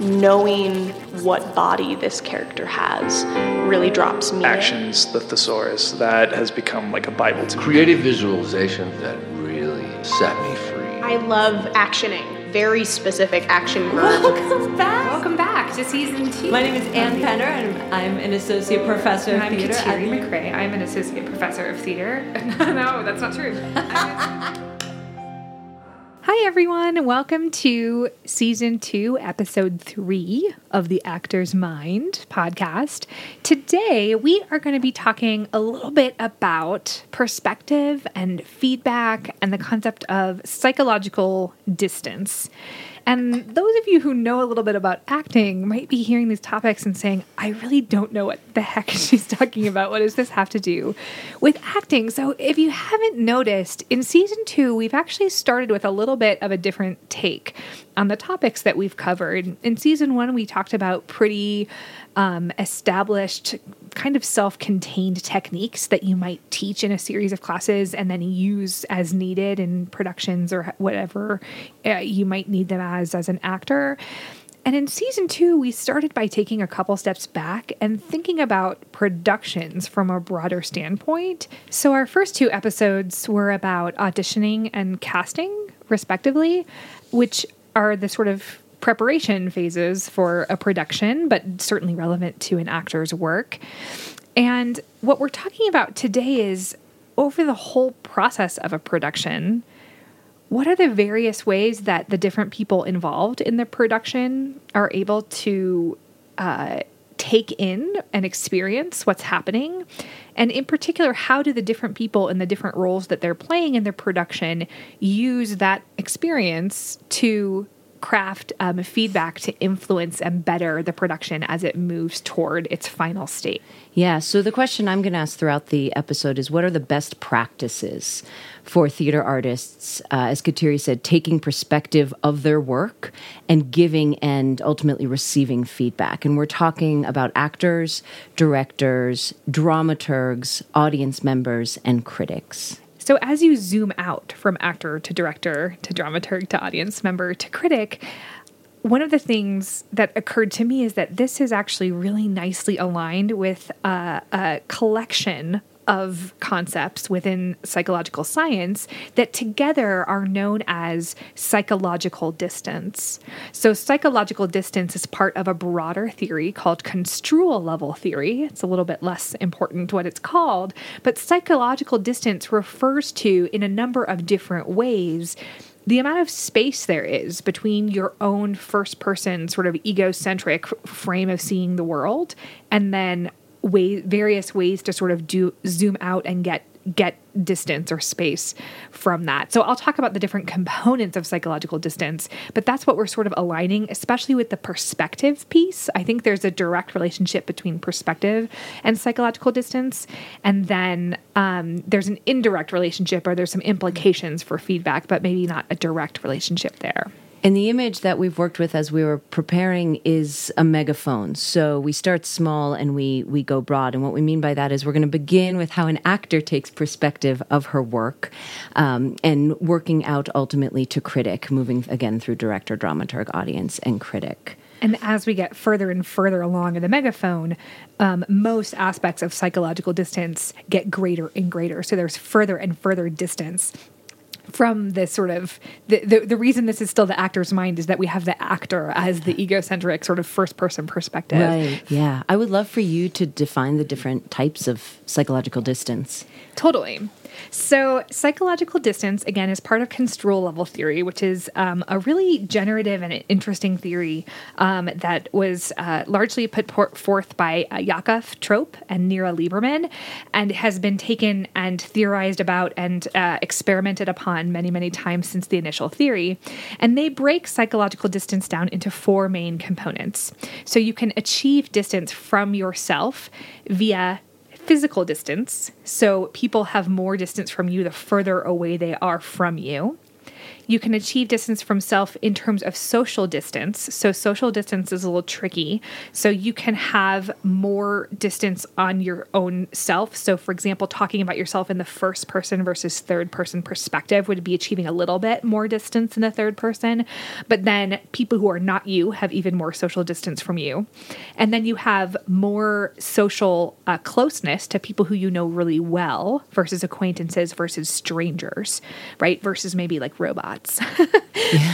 Knowing what body this character has really drops me. Actions, the thesaurus, that has become like a Bible to me. Creative visualization that really set me free. I love actioning. Very specific action verbs. Welcome back. Welcome back to season two. My name is Anne Penner, and I'm an associate professor And of I'm theater. Kateri McRae. I'm an associate professor of theater. no, that's not true. Hi, everyone. Welcome to season two, episode three of the Actor's Mind podcast. Today, we are going to be talking a little bit about perspective and feedback and the concept of psychological distance. And those of you who know a little bit about acting might be hearing these topics and saying, I really don't know what the heck she's talking about. What does this have to do with acting? So, if you haven't noticed, in season two, we've actually started with a little bit of a different take on the topics that we've covered. In season one, we talked about pretty um, established, kind of self contained techniques that you might teach in a series of classes and then use as needed in productions or whatever uh, you might need them as as an actor. And in season two, we started by taking a couple steps back and thinking about productions from a broader standpoint. So, our first two episodes were about auditioning and casting, respectively, which are the sort of preparation phases for a production, but certainly relevant to an actor's work. And what we're talking about today is over the whole process of a production, what are the various ways that the different people involved in the production are able to uh, take in and experience what's happening? And in particular, how do the different people in the different roles that they're playing in the production use that experience to craft um, feedback to influence and better the production as it moves toward its final state? Yeah, so the question I'm going to ask throughout the episode is what are the best practices for theater artists, uh, as Kateri said, taking perspective of their work and giving and ultimately receiving feedback? And we're talking about actors, directors, dramaturgs, audience members, and critics. So, as you zoom out from actor to director to dramaturg to audience member to critic, one of the things that occurred to me is that this is actually really nicely aligned with uh, a collection of concepts within psychological science that together are known as psychological distance. So, psychological distance is part of a broader theory called construal level theory. It's a little bit less important what it's called, but psychological distance refers to, in a number of different ways, the amount of space there is between your own first person sort of egocentric frame of seeing the world and then way, various ways to sort of do zoom out and get get distance or space from that. So I'll talk about the different components of psychological distance, but that's what we're sort of aligning, especially with the perspective piece. I think there's a direct relationship between perspective and psychological distance, and then um, there's an indirect relationship or there's some implications for feedback, but maybe not a direct relationship there. And the image that we've worked with as we were preparing is a megaphone. So we start small and we we go broad. And what we mean by that is we're going to begin with how an actor takes perspective of her work, um, and working out ultimately to critic, moving again through director, dramaturg, audience, and critic. And as we get further and further along in the megaphone, um, most aspects of psychological distance get greater and greater. So there's further and further distance from this sort of the, the the reason this is still the actor's mind is that we have the actor as the egocentric sort of first person perspective. Right. Yeah. I would love for you to define the different types of psychological distance. Totally. So, psychological distance, again, is part of construal level theory, which is um, a really generative and interesting theory um, that was uh, largely put forth by uh, Yakov Trope and Nira Liberman, and has been taken and theorized about and uh, experimented upon many, many times since the initial theory. And they break psychological distance down into four main components. So, you can achieve distance from yourself via physical distance. So people have more distance from you the further away they are from you. You can achieve distance from self in terms of social distance. So, social distance is a little tricky. So, you can have more distance on your own self. So, for example, talking about yourself in the first person versus third person perspective would be achieving a little bit more distance in the third person. But then people who are not you have even more social distance from you. And then you have more social uh, closeness to people who you know really well versus acquaintances versus strangers, right? Versus maybe like robots.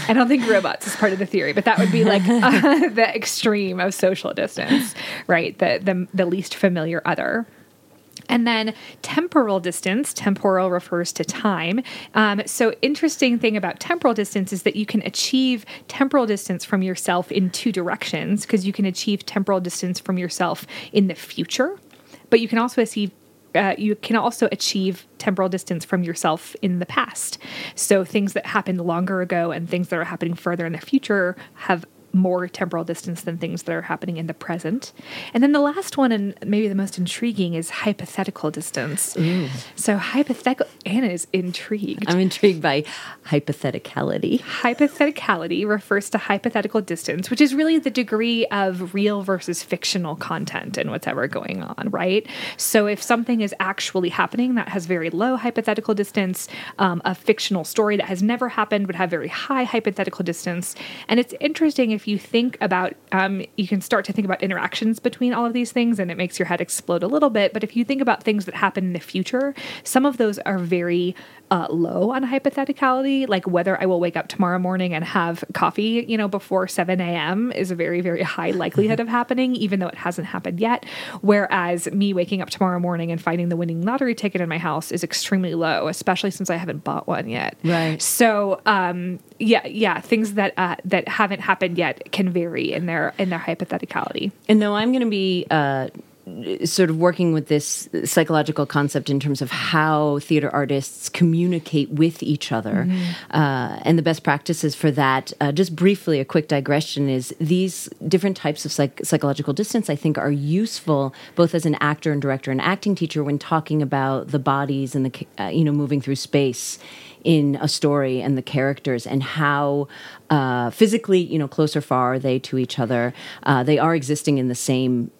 I don't think robots is part of the theory, but that would be like uh, the extreme of social distance, right? The, the, the least familiar other. And then temporal distance, temporal refers to time. Um, so, interesting thing about temporal distance is that you can achieve temporal distance from yourself in two directions because you can achieve temporal distance from yourself in the future, but you can also achieve uh, you can also achieve temporal distance from yourself in the past. So things that happened longer ago and things that are happening further in the future have more temporal distance than things that are happening in the present. And then the last one, and maybe the most intriguing, is hypothetical distance. So hypothetical, Anna is intrigued. I'm intrigued by hypotheticality. Hypotheticality refers to hypothetical distance, which is really the degree of real versus fictional content and what's ever going on, right? So if something is actually happening, that has very low hypothetical distance. Um, a fictional story that has never happened would have very high hypothetical distance. And it's interesting if you think about, um, you can start to think about interactions between all of these things, and it makes your head explode a little bit. But if you think about things that happen in the future, some of those are very uh, low on hypotheticality, like whether I will wake up tomorrow morning and have coffee, you know, before 7 a.m. is a very, very high likelihood of happening, even though it hasn't happened yet. Whereas me waking up tomorrow morning and finding the winning lottery ticket in my house is extremely low, especially since I haven't bought one yet. Right. So, um, yeah, yeah, things that uh, that haven't happened yet can vary in their in their hypotheticality. And though I'm going to be uh, sort of working with this psychological concept in terms of how theater artists communicate with each other uh, and the best practices for that, uh, just briefly, a quick digression is these different types of psych- psychological distance, I think, are useful both as an actor and director and acting teacher when talking about the bodies and the, uh, you know, moving through space in a story and the characters and how uh, physically, you know, close or far are they to each other? Uh, they are existing in the same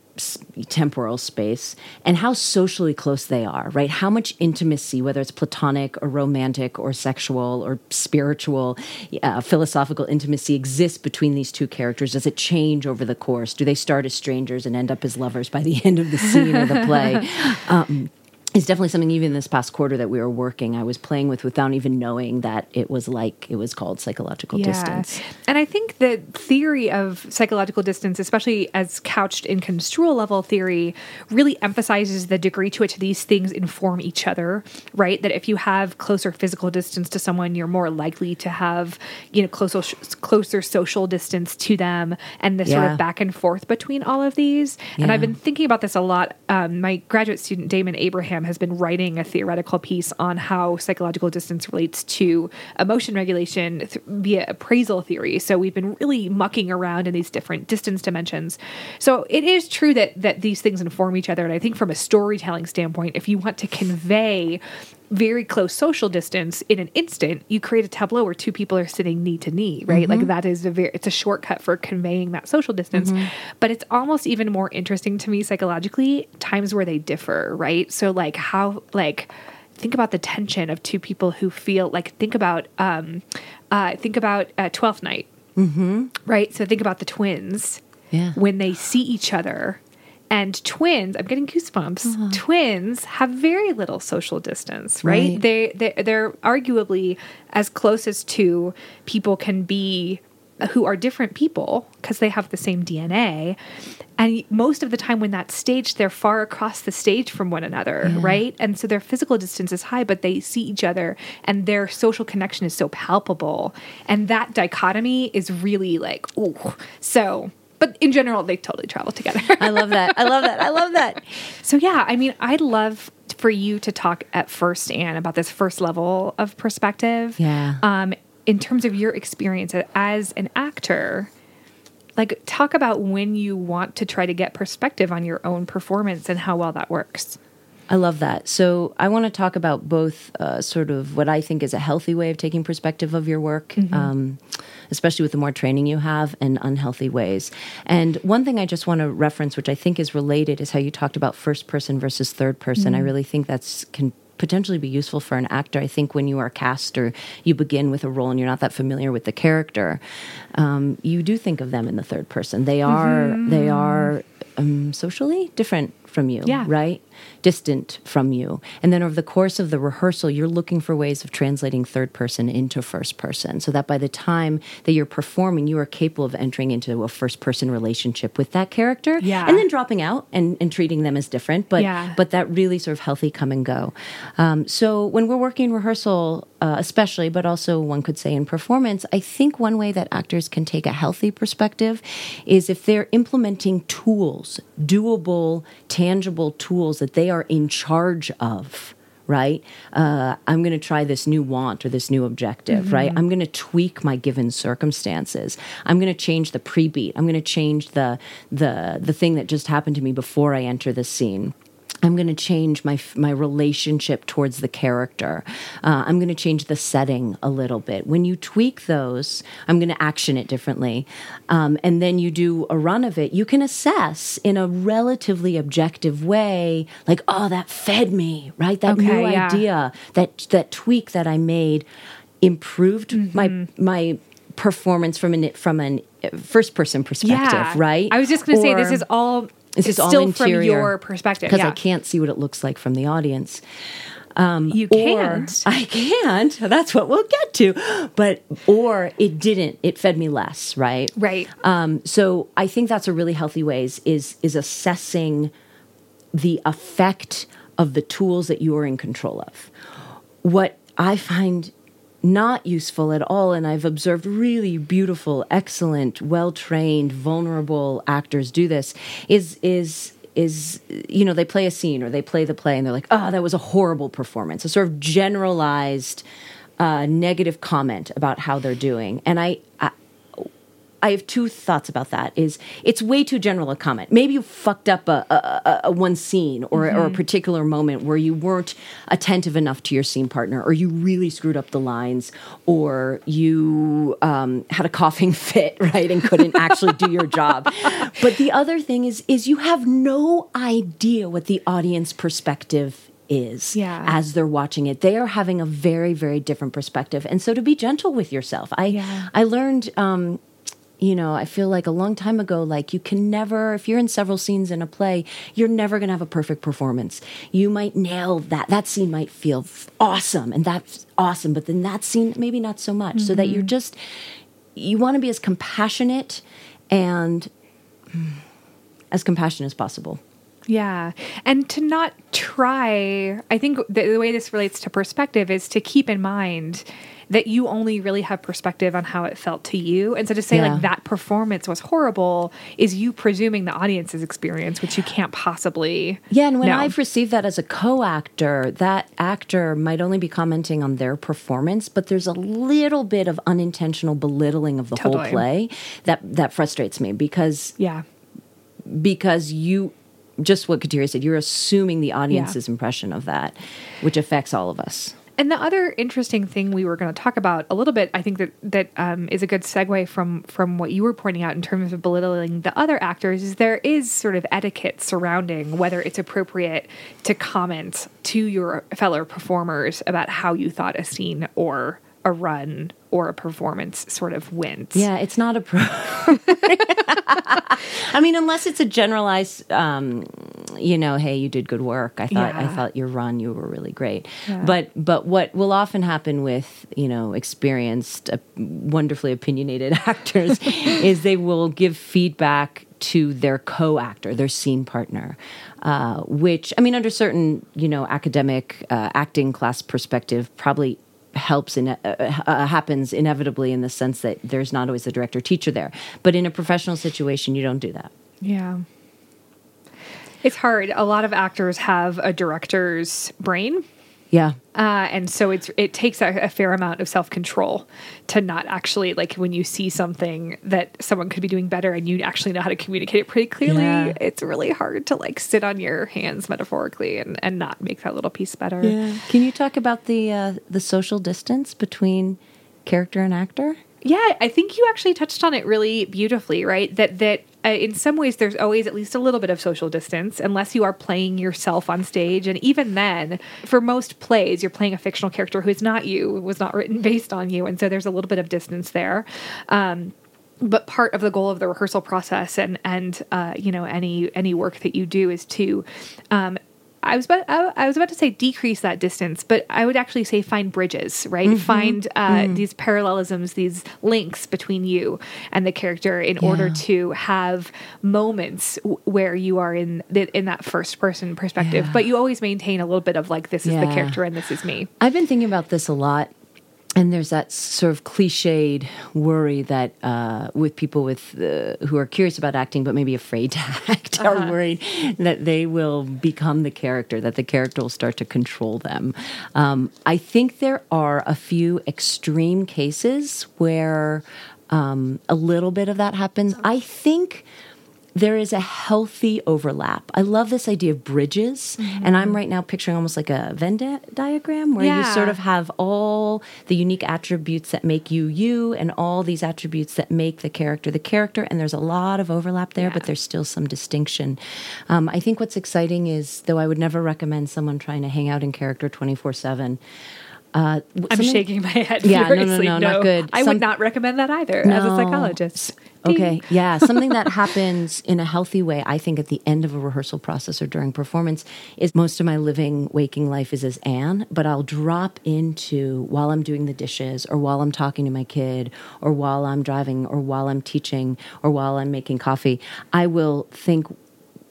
temporal space and how socially close they are, right? How much intimacy, whether it's platonic or romantic or sexual or spiritual, uh, philosophical intimacy exists between these two characters. Does it change over the course? Do they start as strangers and end up as lovers by the end of the scene or the play? Um, it's definitely something even this past quarter that we were working i was playing with without even knowing that it was like it was called psychological distance And I think the theory of psychological distance, especially as couched in construal level theory, really emphasizes the degree to which these things inform each other, right? That if you have closer physical distance to someone, you're more likely to have, you know, closer closer social distance to them and the sort of back and forth between all of these. And I've been thinking about this a lot. Um, my graduate student Damon Abraham has been writing a theoretical piece on how psychological distance relates to emotion regulation th- via appraisal theory. So we've been really mucking around in these different distance dimensions. So it is true that that these things inform each other. And I think from a storytelling standpoint, if you want to convey very close social distance in an instant, you create a tableau where two people are sitting knee to knee, right? Like that is a very it's a shortcut for conveying that social distance. But it's almost even more interesting to me psychologically times where they differ, right? So like how like think about the tension of two people who feel like think about um uh think about uh, 12th night right? So think about the twins. Yeah. When they see each other. And twins, I'm getting goosebumps. Uh-huh. Twins have very little social distance, right? Right. They, they they're arguably as close as two people can be who are different people because they have the same DNA. And most of the time when that's staged, they're far across the stage from one another, right? And so their physical distance is high, but they see each other and their social connection is so palpable. And that dichotomy is really like, ooh. So, but in general, they totally travel together. i love that i love that i love that So yeah, I mean, I'd love for you to talk at first, Anne, about this first level of perspective. Yeah. Um, in terms of your experience as an actor, like talk about when you want to try to get perspective on your own performance and how well that works. I love that. So I want to talk about both uh, sort of what I think is a healthy way of taking perspective of your work, Mm-hmm. um, especially with the more training you have, and unhealthy ways. And one thing I just want to reference, which I think is related, is how you talked about first person versus third person. Mm-hmm. I really think that's can potentially be useful for an actor. I think when you are cast or you begin with a role and you're not that familiar with the character, um, you do think of them in the third person. They are they are um, socially different from you, Yeah. right? Distant from you. And then over the course of the rehearsal, you're looking for ways of translating third person into first person so that by the time that you're performing, you are capable of entering into a first person relationship with that character Yeah. and then dropping out and, and treating them as different. But Yeah. but that really sort of healthy come and go. Um, so when we're working rehearsal, uh, especially, but also one could say in performance, I think one way that actors can take a healthy perspective is if they're implementing tools, doable, tangible tools that they are in charge of. Right, uh, I'm going to try this new want or this new objective. Right, I'm going to tweak my given circumstances. I'm going to change the pre-beat. I'm going to change the the the thing that just happened to me before I enter the scene. I'm going to change my my relationship towards the character. Uh, I'm going to change the setting a little bit. When you tweak those, I'm going to action it differently, um, and then you do a run of it. You can assess in a relatively objective way, like, oh, that fed me, right? That Okay, new yeah. idea, that that tweak that I made, improved my Mm-hmm. my performance from an from an first person perspective, right? I was just going to say this is all This it's is still interior. from your perspective. because Yeah. I can't see what it looks like from the audience. you can't. I can't. That's what we'll get to. But or it didn't. It fed me less, right? Right. Um, so I think that's a really healthy ways is is assessing the effect of the tools that you are in control of. What I find not useful at all, and I've observed really beautiful, excellent, well trained, vulnerable actors do this, is is is you know they play a scene or they play the play and they're like oh that was a horrible performance a sort of generalized uh, negative comment about how they're doing. And I, I I have two thoughts about that. Is it's way too general a comment. Maybe you fucked up a, a, a, one scene or, or a particular moment where you weren't attentive enough to your scene partner, or you really screwed up the lines, or you um, had a coughing fit, right, and couldn't actually do your job. But the other thing is, is you have no idea what the audience perspective is Yeah. as they're watching it. They are having a very, very different perspective, and so to be gentle with yourself. I Yeah. I learned. Um, you know, I feel like a long time ago, like you can never, if you're in several scenes in a play, you're never going to have a perfect performance. You might nail that. That scene might feel f- awesome, and that's awesome, but then that scene, maybe not so much. So that you're just, you want to be as compassionate and mm, as compassionate as possible. Yeah. And to not try, I think the, the way this relates to perspective is to keep in mind that you only really have perspective on how it felt to you. And so to say Yeah. like that performance was horrible is you presuming the audience's experience, which you can't possibly. Yeah, and when know. I've received that as a co-actor, that actor might only be commenting on their performance, but there's a little bit of unintentional belittling of the Totally. whole play that that frustrates me because Yeah. because you just what Kateri said, you're assuming the audience's impression of that, which affects all of us. And the other interesting thing we were going to talk about a little bit, I think that that um, is a good segue from from what you were pointing out in terms of belittling the other actors. Is there is sort of etiquette surrounding whether it's appropriate to comment to your fellow performers about how you thought a scene or a run or a performance sort of wins. Yeah, it's not a pro. I mean, unless it's a generalized, um, you know, hey, you did good work. I thought, I thought your run, you were really great. But, but what will often happen with, you know, experienced, uh, wonderfully opinionated actors is they will give feedback to their co-actor, their scene partner, uh, which I mean, under certain you know academic uh, acting class perspective, probably helps in uh, uh, happens inevitably in the sense that there's not always a director teacher there. But in a professional situation, you don't do that. Yeah. It's hard. A lot of actors have a director's brain Yeah. Uh, and so it's it takes a, a fair amount of self control to not actually like when you see something that someone could be doing better and you actually know how to communicate it pretty clearly. Yeah. It's really hard to like sit on your hands metaphorically and, and not make that little piece better. Can you talk about the uh, the social distance between character and actor? Yeah, I think you actually touched on it really beautifully, right? That that uh, in some ways there's always at least a little bit of social distance unless you are playing yourself on stage and even then for most plays you're playing a fictional character who is not you, was not written based on you and so there's a little bit of distance there. Um but part of the goal of the rehearsal process and and uh, you know any any work that you do is to um, I was about I, I was about to say decrease that distance, but I would actually say find bridges, right? Find uh, these parallelisms, these links between you and the character in order to have moments w- where you are in the, in that first person perspective, Yeah. but you always maintain a little bit of like this is the character and this is me. I've been thinking about this a lot. And there's that sort of cliched worry that uh, with people with uh, who are curious about acting but maybe afraid to act are worried that they will become the character, that the character will start to control them. Um, I think there are a few extreme cases where um, a little bit of that happens. I think there is a healthy overlap. I love this idea of bridges, and I'm right now picturing almost like a Venn di- diagram where you sort of have all the unique attributes that make you you, and all these attributes that make the character the character. And there's a lot of overlap there, but there's still some distinction. Um, I think what's exciting is, though I would never recommend someone trying to hang out in character 24 seven. Uh, I'm shaking my head. Yeah, no, no, furiously. no, not good. I Some- would not recommend that either as a psychologist. Okay, yeah, something that happens in a healthy way, I think, at the end of a rehearsal process or during performance is most of my living, waking life is as Anne, but I'll drop into while I'm doing the dishes or while I'm talking to my kid or while I'm driving or while I'm teaching or while I'm making coffee. I will think,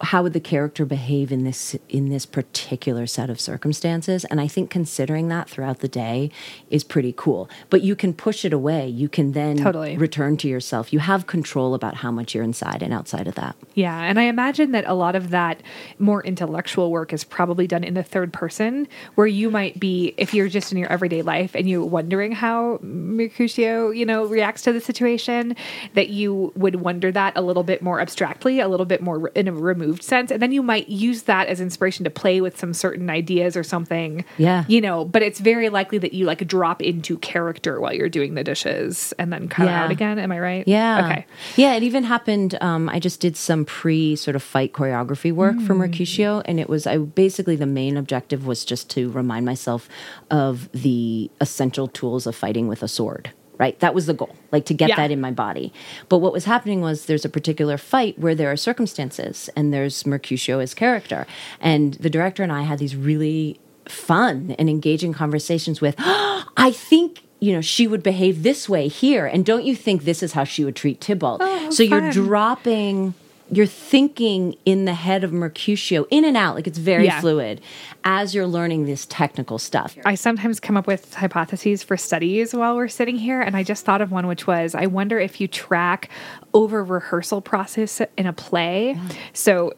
how would the character behave in this in this particular set of circumstances? And i think considering that throughout the day is pretty cool. But you can push it away. You can then Totally. return to yourself. You have control about how much you're inside and outside of that. Yeah, and I imagine that a lot of that more intellectual work is probably done in the third person, where you might be, if you're just in your everyday life and you're wondering how Mercutio, you know, reacts to the situation, that you would wonder that a little bit more abstractly, a little bit more in a removed sense, and then you might use that as inspiration to play with some certain ideas or something. Yeah. you know, but it's very likely that you like drop into character while you're doing the dishes and then come Yeah. out again. Am I right? Yeah. Okay. Yeah, it even happened. Um, I just did some pre sort of fight choreography work for Mercutio, and it was I basically the main objective was just to remind myself of the essential tools of fighting with a sword. Right, that was the goal, like to get Yeah. that in my body. But what was happening was there's a particular fight where there are circumstances, and there's Mercutio as character, and the director and I had these really fun and engaging conversations with. I think you know she would behave this way here, and don't you think this is how she would treat Tybalt? Oh, so you're dropping. You're thinking in the head of Mercutio, in and out, like it's very Yeah. fluid, as you're learning this technical stuff. I sometimes come up with hypotheses for studies while we're sitting here, and I just thought of one, which was I wonder if you track over rehearsal process in a play. Mm. So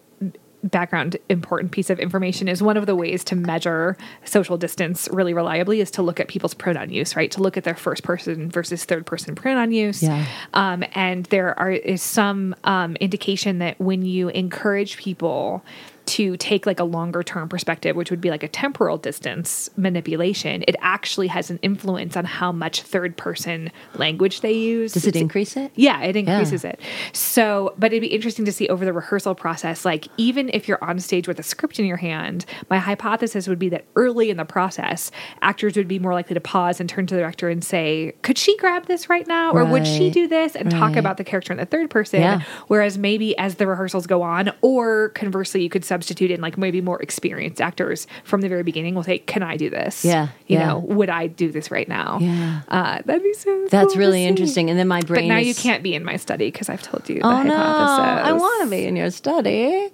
background important piece of information is one of the ways to measure social distance really reliably is to look at people's pronoun use right to look at their first person versus third person pronoun use Yeah. um, and there are is some um, indication that when you encourage people to take like a longer term perspective, which would be like a temporal distance manipulation, it actually has an influence on how much third person language they use. Does it It's- increase it? yeah, it increases it. So, but it'd be interesting to see over the rehearsal process, like even if you're on stage with a script in your hand, my hypothesis would be that early in the process, actors would be more likely to pause and turn to the director and say, could she grab this right now? Or would she do this? And talk about the character in the third person. Yeah. Whereas maybe as the rehearsals go on, or conversely, you could substitute in like maybe more experienced actors from the very beginning will say, can I do this? Yeah, You yeah. know, would I do this right now? Yeah. Uh, that'd be so That's cool really interesting. And then my brain. But now is, you can't be in my study because I've told you the Oh no! hypothesis. I want to be in your study.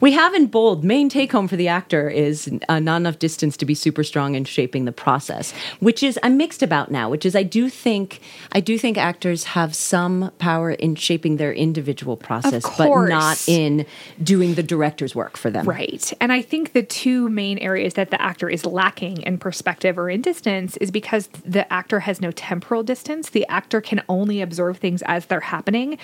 We have in bold main take home for the actor is uh, not enough distance to be super strong in shaping the process, which is I'm mixed about now. Which is I do think I do think actors have some power in shaping their individual process, but not in doing the director's work for them. Right. And I think the two main areas that the actor is lacking in perspective or in distance is because the actor has no temporal distance. The actor can only observe things as they're happening.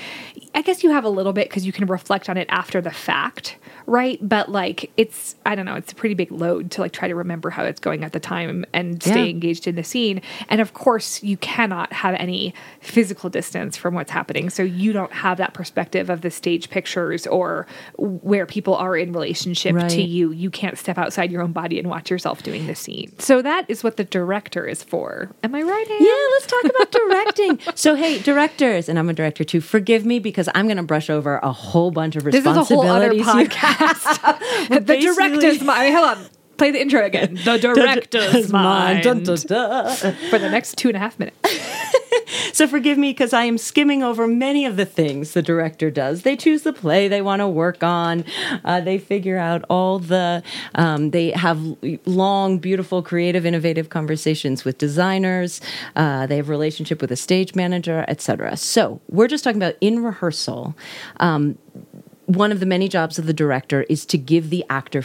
I guess you have a little bit because you can reflect on it after the fact, right? But like it's I don't know, it's a pretty big load to like try to remember how it's going at the time and stay Yeah. engaged in the scene. And of course, you cannot have any physical distance from what's happening. So you don't have that perspective of the stage pictures or where people are in relationship Right. to you. You can't step outside your own body and watch yourself doing the scene. So that is what the director is for. Am I right? Anne? Yeah, let's talk about directing. So, hey, directors, and I'm a director too. Forgive me because I'm going to brush over a whole bunch of This is a whole other responsibilities. Podcast. the director's mind. Hold on. Play the intro again. The director's mind. Dun, dun, dun. For the next two and a half minutes. So forgive me because I am skimming over many of the things the director does. They choose the play they want to work on. Uh, they figure out all the. Um, they have long, beautiful, creative, innovative conversations with designers. Uh, they have a relationship with a stage manager, etc. So we're just talking about in rehearsal. Um, one of the many jobs of the director is to give the actor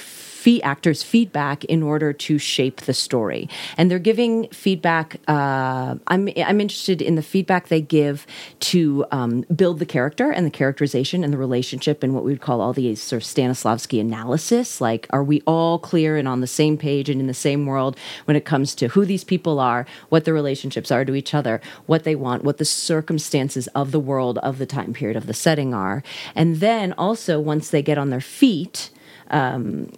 fee- actors feedback in order to shape the story. And they're giving feedback uh, I'm, I'm interested in the feedback they give to um, build the character and the characterization and the relationship and what we would call all the sort of stanislavski analysis. Like are we all clear and on the same page and in the same world when it comes to who these people are what their relationships are to each other what they want what the circumstances of the world of the time period of the setting are? And then also once they get on their feet um,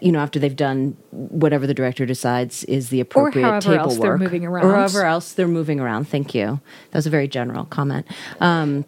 you know, after they've done whatever the director decides is the appropriate however table else they're work, moving around. or however else they're moving around. Thank you. That was a very general comment. Um,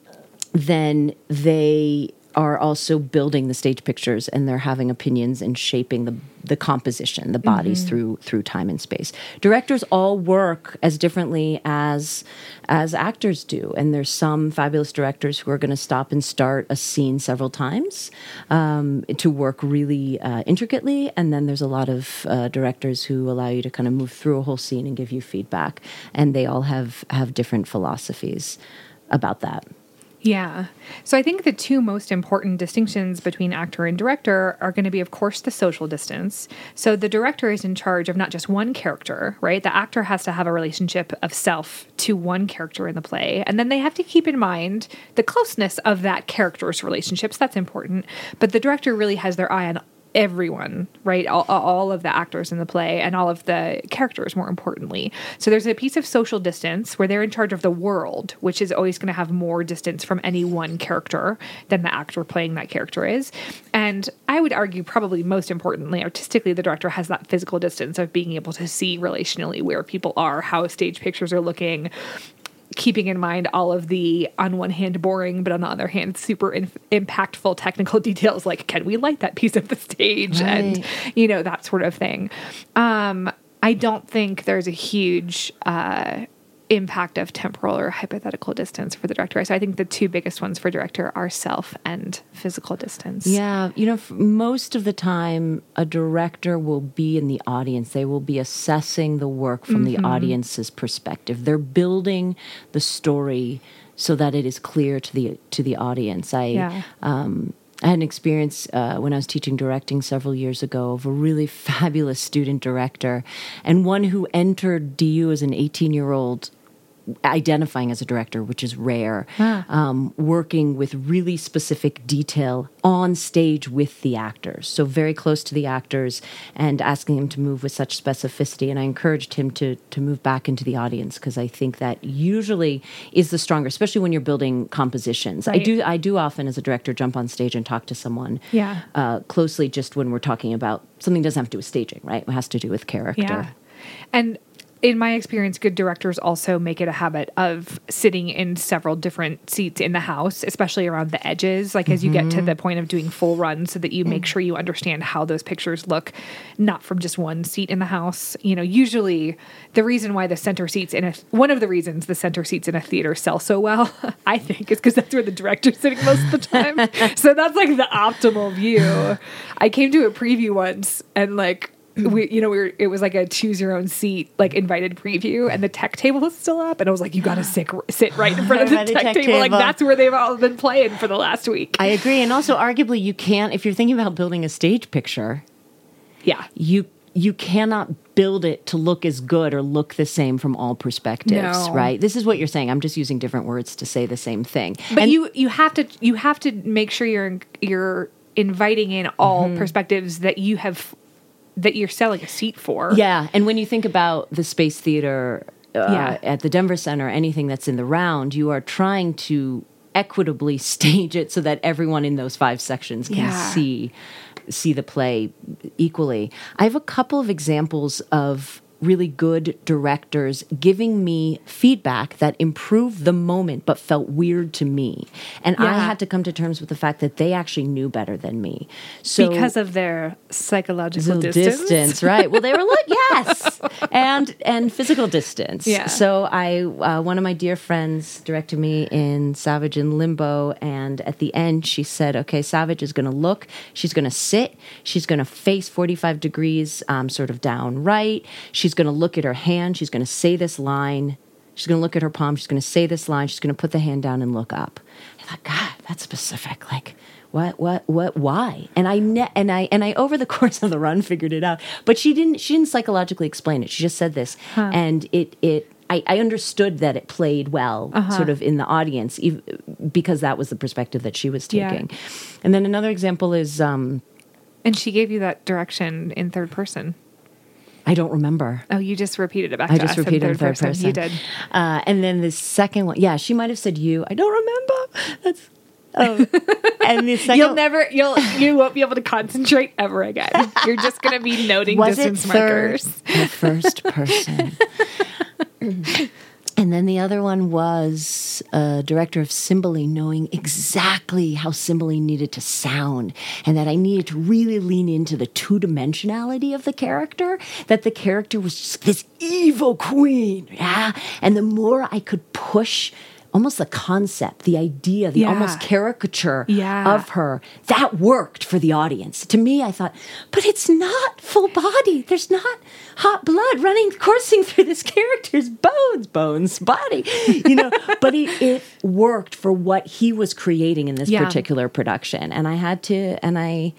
then they are also building the stage pictures and they're having opinions and shaping the the composition, the bodies Mm-hmm. through through time and space. Directors all work as differently as as actors do, and there's some fabulous directors who are going to stop and start a scene several times um, to work really uh, intricately, and then there's a lot of uh, directors who allow you to kind of move through a whole scene and give you feedback, and they all have have different philosophies about that. Yeah. So I think the two most important distinctions between actor and director are going to be, of course, the social distance. So the director is in charge of not just one character, right? The actor has to have a relationship of self to one character in the play. And then they have to keep in mind the closeness of that character's relationships. That's important. But the director really has their eye on everyone, right? All, all of the actors in the play and all of the characters, more importantly. So there's a piece of social distance where they're in charge of the world, which is always going to have more distance from any one character than the actor playing that character is. And I would argue, probably most importantly, artistically, the director has that physical distance of being able to see relationally where people are, how stage pictures are looking, keeping in mind all of the on one hand boring but on the other hand super in- impactful technical details like can we light that piece of the stage? And you know that sort of thing. Um i don't think there's a huge uh impact of temporal or hypothetical distance for the director so i think the two biggest ones for director are self and physical distance Yeah, you know, most of the time, a director will be in the audience. They will be assessing the work from Mm-hmm. the audience's perspective. They're building the story so that it is clear to the to the audience. I Yeah. um, I had an experience uh, when I was teaching directing several years ago of a really fabulous student director, and one who entered DU as an 18 year old identifying as a director, which is rare, um, working with really specific detail on stage with the actors. So, very close to the actors and asking him to move with such specificity. And I encouraged him to, to move back into the audience because I think that usually is the stronger, especially when you're building compositions. I do I do often, as a director, jump on stage and talk to someone Yeah. uh, closely just when we're talking about something that doesn't have to do with staging, right? It has to do with character. Yeah. And in my experience, good directors also make it a habit of sitting in several different seats in the house, especially around the edges, like as you get to Mm-hmm. the point of doing full runs, so that you make sure you understand how those pictures look, not from just one seat in the house. You know, usually the reason why the center seats in a one of the reasons the center seats in a theater sell so well, I think, is because that's where the director's sitting most of the time. so that's like the optimal view. I came to a preview once and like we you know we were it was like a choose your own seat like invited preview and the tech table was still up and I was like you got to sit sit right in front of the tech, tech table. like that's where they've all been playing for the last week. I agree. And also, arguably, you can't, if you're thinking about building a stage picture, yeah. you you cannot build it to look as good or look the same from all perspectives, No. right? This is what you're saying. I'm just using different words to say the same thing. But And- you you have to you have to make sure you're you're inviting in all Mm-hmm. perspectives that you have that you're selling a seat for. Yeah, and when you think about the Space Theater uh, Yeah. at the Denver Center, anything that's in the round, you are trying to equitably stage it so that everyone in those five sections can Yeah. see see the play equally. I have a couple of examples of really good directors giving me feedback that improved the moment but felt weird to me. And I had to come to terms with the fact that they actually knew better than me. So because of their psychological distance. distance, right? Well, they were like yes, and and physical distance. Yeah. So I, uh, one of my dear friends directed me in Savage in Limbo, and at the end she said, "Okay, Savage is going to look. She's going to sit. She's going to face forty five degrees, um, sort of down right. She's going to look at her hand. She's going to say this line." She's going to look at her palm. She's going to say this line. She's going to put the hand down and look up. I thought, God, that's specific. Like, what, what, what, why? And I, ne- and I, and I, over the course of the run, figured it out. But she didn't, she didn't psychologically explain it. She just said this, and it, it, I, I understood that it played well, sort of in the audience, ev- because that was the perspective that she was Yeah. taking. And then another example is, um, And she gave you that direction in third person. I don't remember. Oh, you just repeated it back I to just us repeated in in third, third person. You did. Uh, and then the second one, yeah, she might have said you. I don't remember. That's. Oh. and the 2nd You'll never you'll you won't be able to concentrate ever again. You're just gonna be noting was it distance third markers. or first person? and then the other one was a director of Cymbeline knowing exactly how Cymbeline needed to sound and that I needed to really lean into the two dimensionality of the character, that the character was just this evil queen. Yeah. And the more I could push almost the concept, the idea, the Yeah. almost caricature Yeah. of her, that worked for the audience. To me, I thought, but it's not full body. There's not hot blood running, coursing through this character's bones, bones, body, you know. but it, it worked for what he was creating in this Yeah. particular production, and I had to, and I.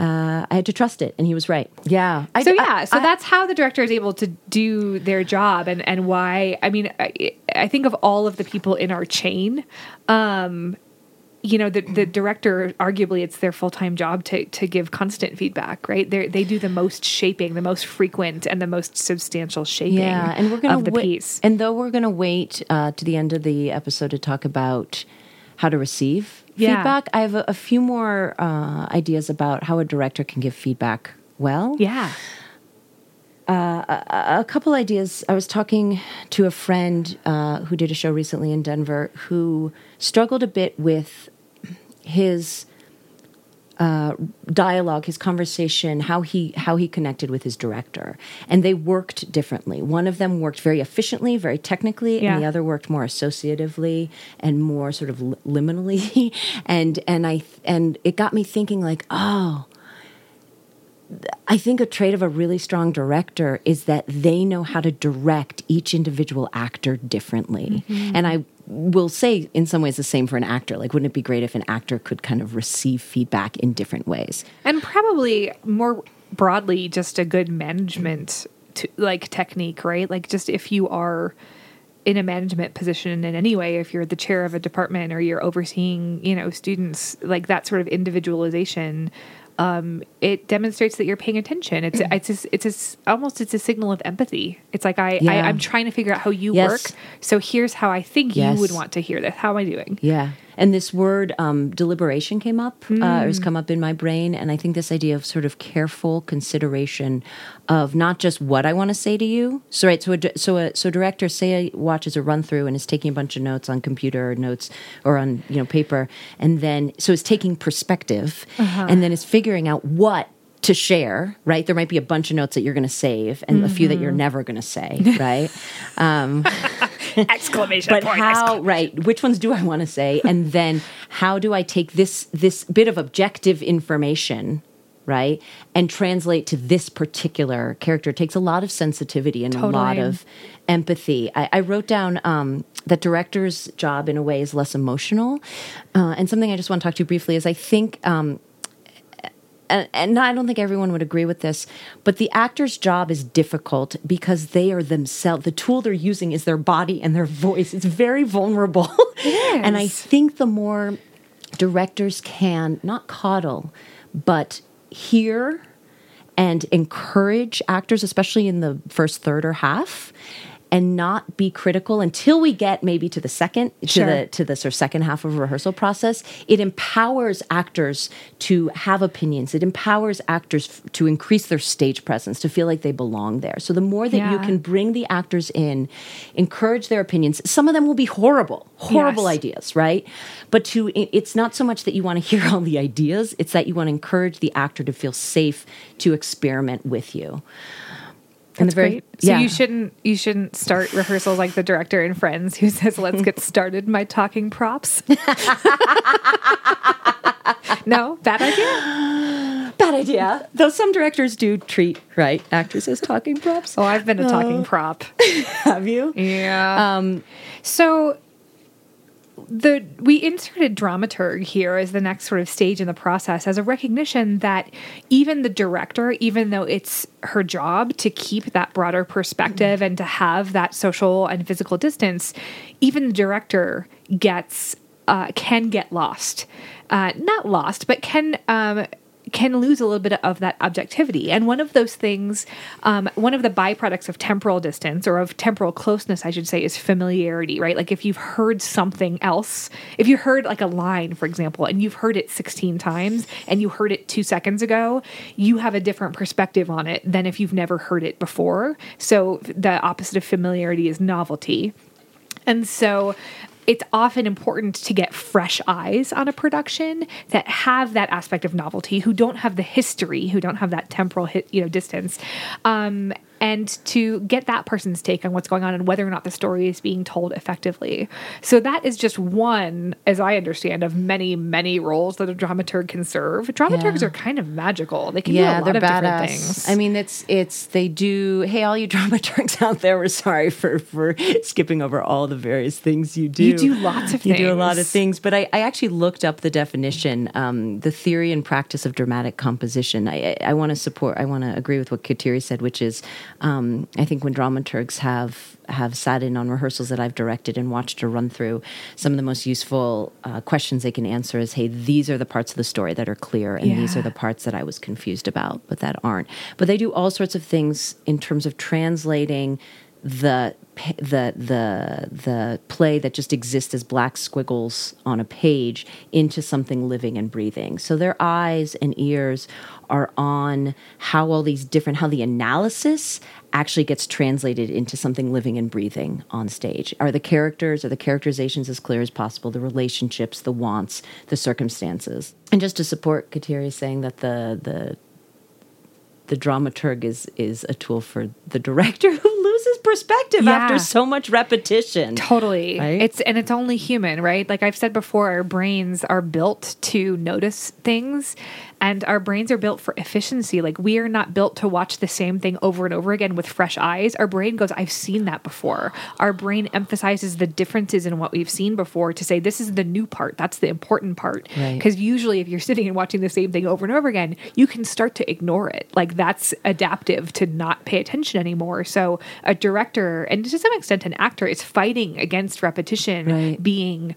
Uh, I had to trust it, and he was right. Yeah. I, so I- yeah, so I- that's how the director is able to do their job, and and why. I mean, I, I think of all of the people in our chain. Um, you know, the the director arguably it's their full time job to to give constant feedback, right? They they do the most shaping, the most frequent, and the most substantial shaping. Yeah, and we're gonna of the wait, piece. And though we're gonna wait uh, to the end of the episode to talk about how to receive Yeah. feedback, I have a, a few more uh, ideas about how a director can give feedback well. Yeah. a couple ideas. I was talking to a friend uh, who did a show recently in Denver who struggled a bit with his uh, dialogue, his conversation, how he how he connected with his director, and they worked differently. One of them worked very efficiently, very technically, Yeah. and the other worked more associatively and more sort of liminally. and and I and it got me thinking, like, oh. I think a trait of a really strong director is that they know how to direct each individual actor differently. And I will say, in some ways, the same for an actor. Like, wouldn't it be great if an actor could kind of receive feedback in different ways? and probably more broadly just a good management to, like technique right like just if you are in a management position in any way if you're the chair of a department or you're overseeing you know students like that sort of individualization um, it demonstrates that you're paying attention. It's it's a, it's a s almost it's a signal of empathy. It's like I, I Yeah. I'm trying to figure out how you Yes. work. So here's how I think Yes. you would want to hear this. How am I doing? Yeah. And this word um, deliberation came up, uh, or has come up in my brain. And I think this idea of sort of careful consideration of not just what I want to say to you. So right, so a, so a, so director say watches a run through and is taking a bunch of notes on computer or notes or on you know paper, and then so is taking perspective, and then is figuring out what to share, right? There might be a bunch of notes that you're going to save and a few that you're never going to say, right? um, Exclamation but point. how right which ones do i want to say? And then how do i take this this bit of objective information right and translate to this particular character? It takes a lot of sensitivity and a lot of empathy. I, I wrote down um, that director's job in a way is less emotional. Uh, and something i just want to talk to you briefly is i think um, and, and I don't think everyone would agree with this, but the actor's job is difficult because they are themselves. The tool they're using is their body and their voice. It's very vulnerable. and I think the more directors can not coddle, but hear and encourage actors, especially in the first third or half, and not be critical until we get maybe to the second Sure. to the to the sort of second half of a rehearsal process. It empowers actors to have opinions. It empowers actors f- to increase their stage presence, to feel like they belong there. So the more that you can bring the actors in, encourage their opinions. Some of them will be horrible, horrible Yes. ideas, right? But to it's not so much that you want to hear all the ideas; it's that you want to encourage the actor to feel safe to experiment with you. That's the very- great. So yeah. you shouldn't you shouldn't start rehearsals like the director in Friends who says, "Let's get started." My talking props. no, bad idea. Bad idea. Though some directors do treat right actors as talking props. Oh, I've been a talking prop. Have you? Yeah. Um, so the we inserted dramaturg here as the next sort of stage in the process as a recognition that even the director, even though it's her job to keep that broader perspective and to have that social and physical distance, even the director gets uh, can get lost, uh, not lost, but can. Um, can lose a little bit of that objectivity. And one of those things, um, one of the byproducts of temporal distance or of temporal closeness, I should say, is familiarity, right? Like if you've heard something else, if you heard like a line, for example, and you've heard it 16 times and you heard it two seconds ago, you have a different perspective on it than if you've never heard it before. So the opposite of familiarity is novelty. And so it's often important to get fresh eyes on a production that have that aspect of novelty, who don't have the history, who don't have that temporal you know distance, um, and to get that person's take on what's going on and whether or not the story is being told effectively. So that is just one, as I understand, of many many roles that a dramaturg can serve. Dramaturgs Yeah. are kind of magical; they can Yeah, do a lot they're of different badass. things. I mean, it's it's they do. Hey, all you dramaturgs out there, we're sorry for for skipping over all the various things you do. You do lots of You do a lot of things. things, but I, I actually looked up the definition, um, the theory and practice of dramatic composition. I, I, I want to support. I want to agree with what Kateri said, which is, um, I think when dramaturgs have have sat in on rehearsals that I've directed and watched a run through, some of the most useful uh, questions they can answer is, "Hey, these are the parts of the story that are clear, and these are the parts that I was confused about, but that aren't." But they do all sorts of things in terms of translating the the the the play that just exists as black squiggles on a page into something living and breathing. So their eyes and ears are on how all these different how the analysis actually gets translated into something living and breathing on stage. Are the characters, are the characterizations as clear as possible, the relationships, the wants, the circumstances. And just to support Kateri saying that the the the dramaturg is is a tool for the director who loses perspective Yeah. after so much repetition. Totally. Right? It's and it's only human, right? Like I've said before, our brains are built to notice things and our brains are built for efficiency. Like we are not built to watch the same thing over and over again with fresh eyes. Our brain goes, I've seen that before. Our brain emphasizes the differences in what we've seen before to say this is the new part. That's the important part. Right. Because usually if you're sitting and watching the same thing over and over again, you can start to ignore it. Like that's adaptive to not pay attention anymore. So a director and to some extent an actor is fighting against repetition Right. being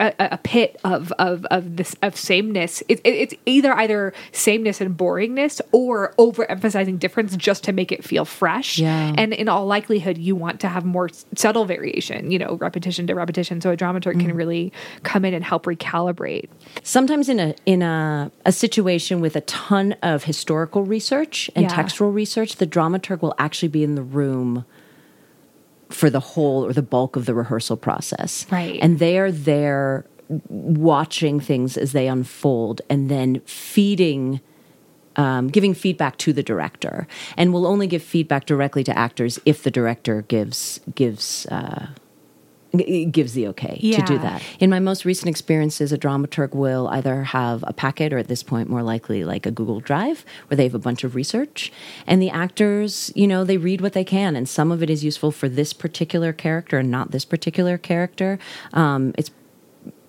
a, a pit of of of this of sameness. It, it, it's either either sameness and boringness or overemphasizing difference just to make it feel fresh. Yeah. And in all likelihood, you want to have more subtle variation. You know, repetition to repetition. So a dramaturg Mm. can really come in and help recalibrate. sometimes in a in a, a situation with a ton of historical research and Yeah. textual research the dramaturg will actually be in the room for the whole or the bulk of the rehearsal process Right. and they are there watching things as they unfold and then feeding um, giving feedback to the director and we'll only give feedback directly to actors if the director gives gives uh, gives the okay to do that. In my most recent experiences, a dramaturg will either have a packet or at this point, more likely like a Google Drive where they have a bunch of research. And the actors, you know, they read what they can. And some of it is useful for this particular character and not this particular character. Um, it's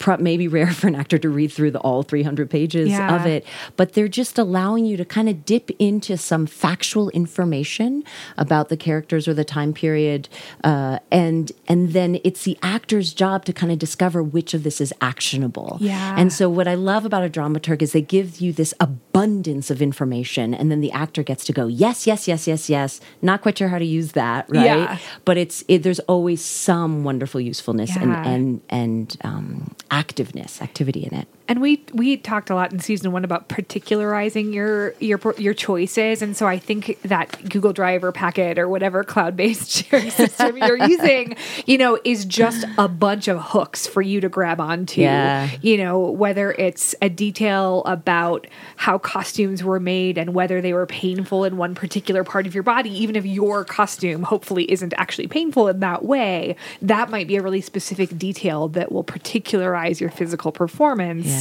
pro- maybe rare for an actor to read through the all 300 pages Yeah. of it but they're just allowing you to kind of dip into some factual information about the characters or the time period uh, and and then it's the actor's job to kind of discover which of this is actionable Yeah. and so what i love about a dramaturg is they give you this abundance of information and then the actor gets to go yes yes yes yes yes not quite sure how to use that right Yeah. but it's it, there's always some wonderful usefulness and and and um, activeness, activity in it. And we we talked a lot in season one about particularizing your your your choices, and so I think that Google Drive or Packet or whatever cloud based sharing system you're using, you know, is just a bunch of hooks for you to grab onto. Yeah. You know, whether it's a detail about how costumes were made and whether they were painful in one particular part of your body, even if your costume hopefully isn't actually painful in that way, that might be a really specific detail that will particularize your physical performance Yeah.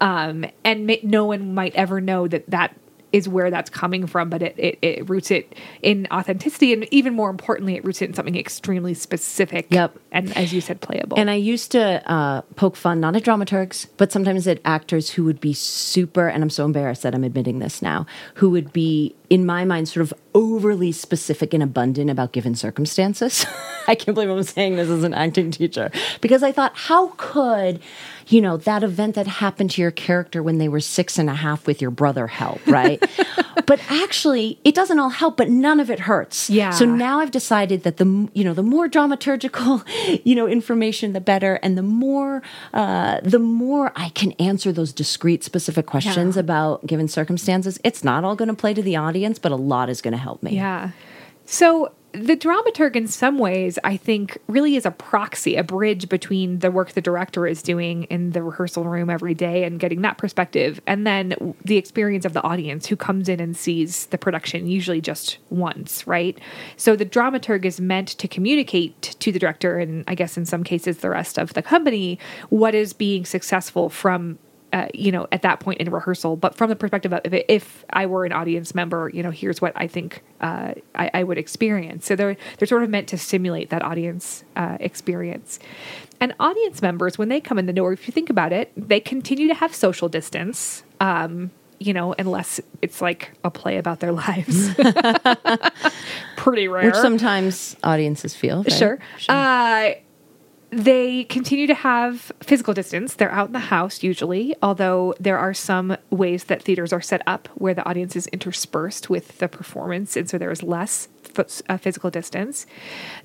Um, and ma- no one might ever know that that is where that's coming from, but it, it, it roots it in authenticity, and even more importantly, it roots it in something extremely specific. Yep. and as you said, playable. And I used to uh, poke fun, not at dramaturgs, but sometimes at actors who would be super, and I'm so embarrassed that I'm admitting this now, who would be, in my mind, sort of overly specific and abundant about given circumstances. I can't believe I'm saying this as an acting teacher because I thought, how could, you know, that event that happened to your character when they were six and a half with your brother help, right? but actually, it doesn't all help, but none of it hurts. Yeah. So now I've decided that the you know the more dramaturgical you know information, the better, and the more uh, the more I can answer those discrete, specific questions Yeah. about given circumstances. It's not all going to play to the audience, but a lot is going to help me. Yeah. So the dramaturg, in some ways, I think, really is a proxy, a bridge between the work the director is doing in the rehearsal room every day and getting that perspective, and then the experience of the audience who comes in and sees the production, usually just once, right? So the dramaturg is meant to communicate to the director, and I guess in some cases the rest of the company, what is being successful from uh, you know, at that point in rehearsal. But from the perspective of if, if I were an audience member, you know, here's what I think uh, I, I would experience. So they're they're sort of meant to simulate that audience uh, experience. And audience members, when they come in the door, if you think about it, they continue to have social distance. Um, you know, unless it's like a play about their lives. Pretty rare. Which sometimes audiences feel. right? Sure. Uh, they continue to have physical distance. They're out in the house usually, although there are some ways that theaters are set up where the audience is interspersed with the performance, and so there is less uh, physical distance.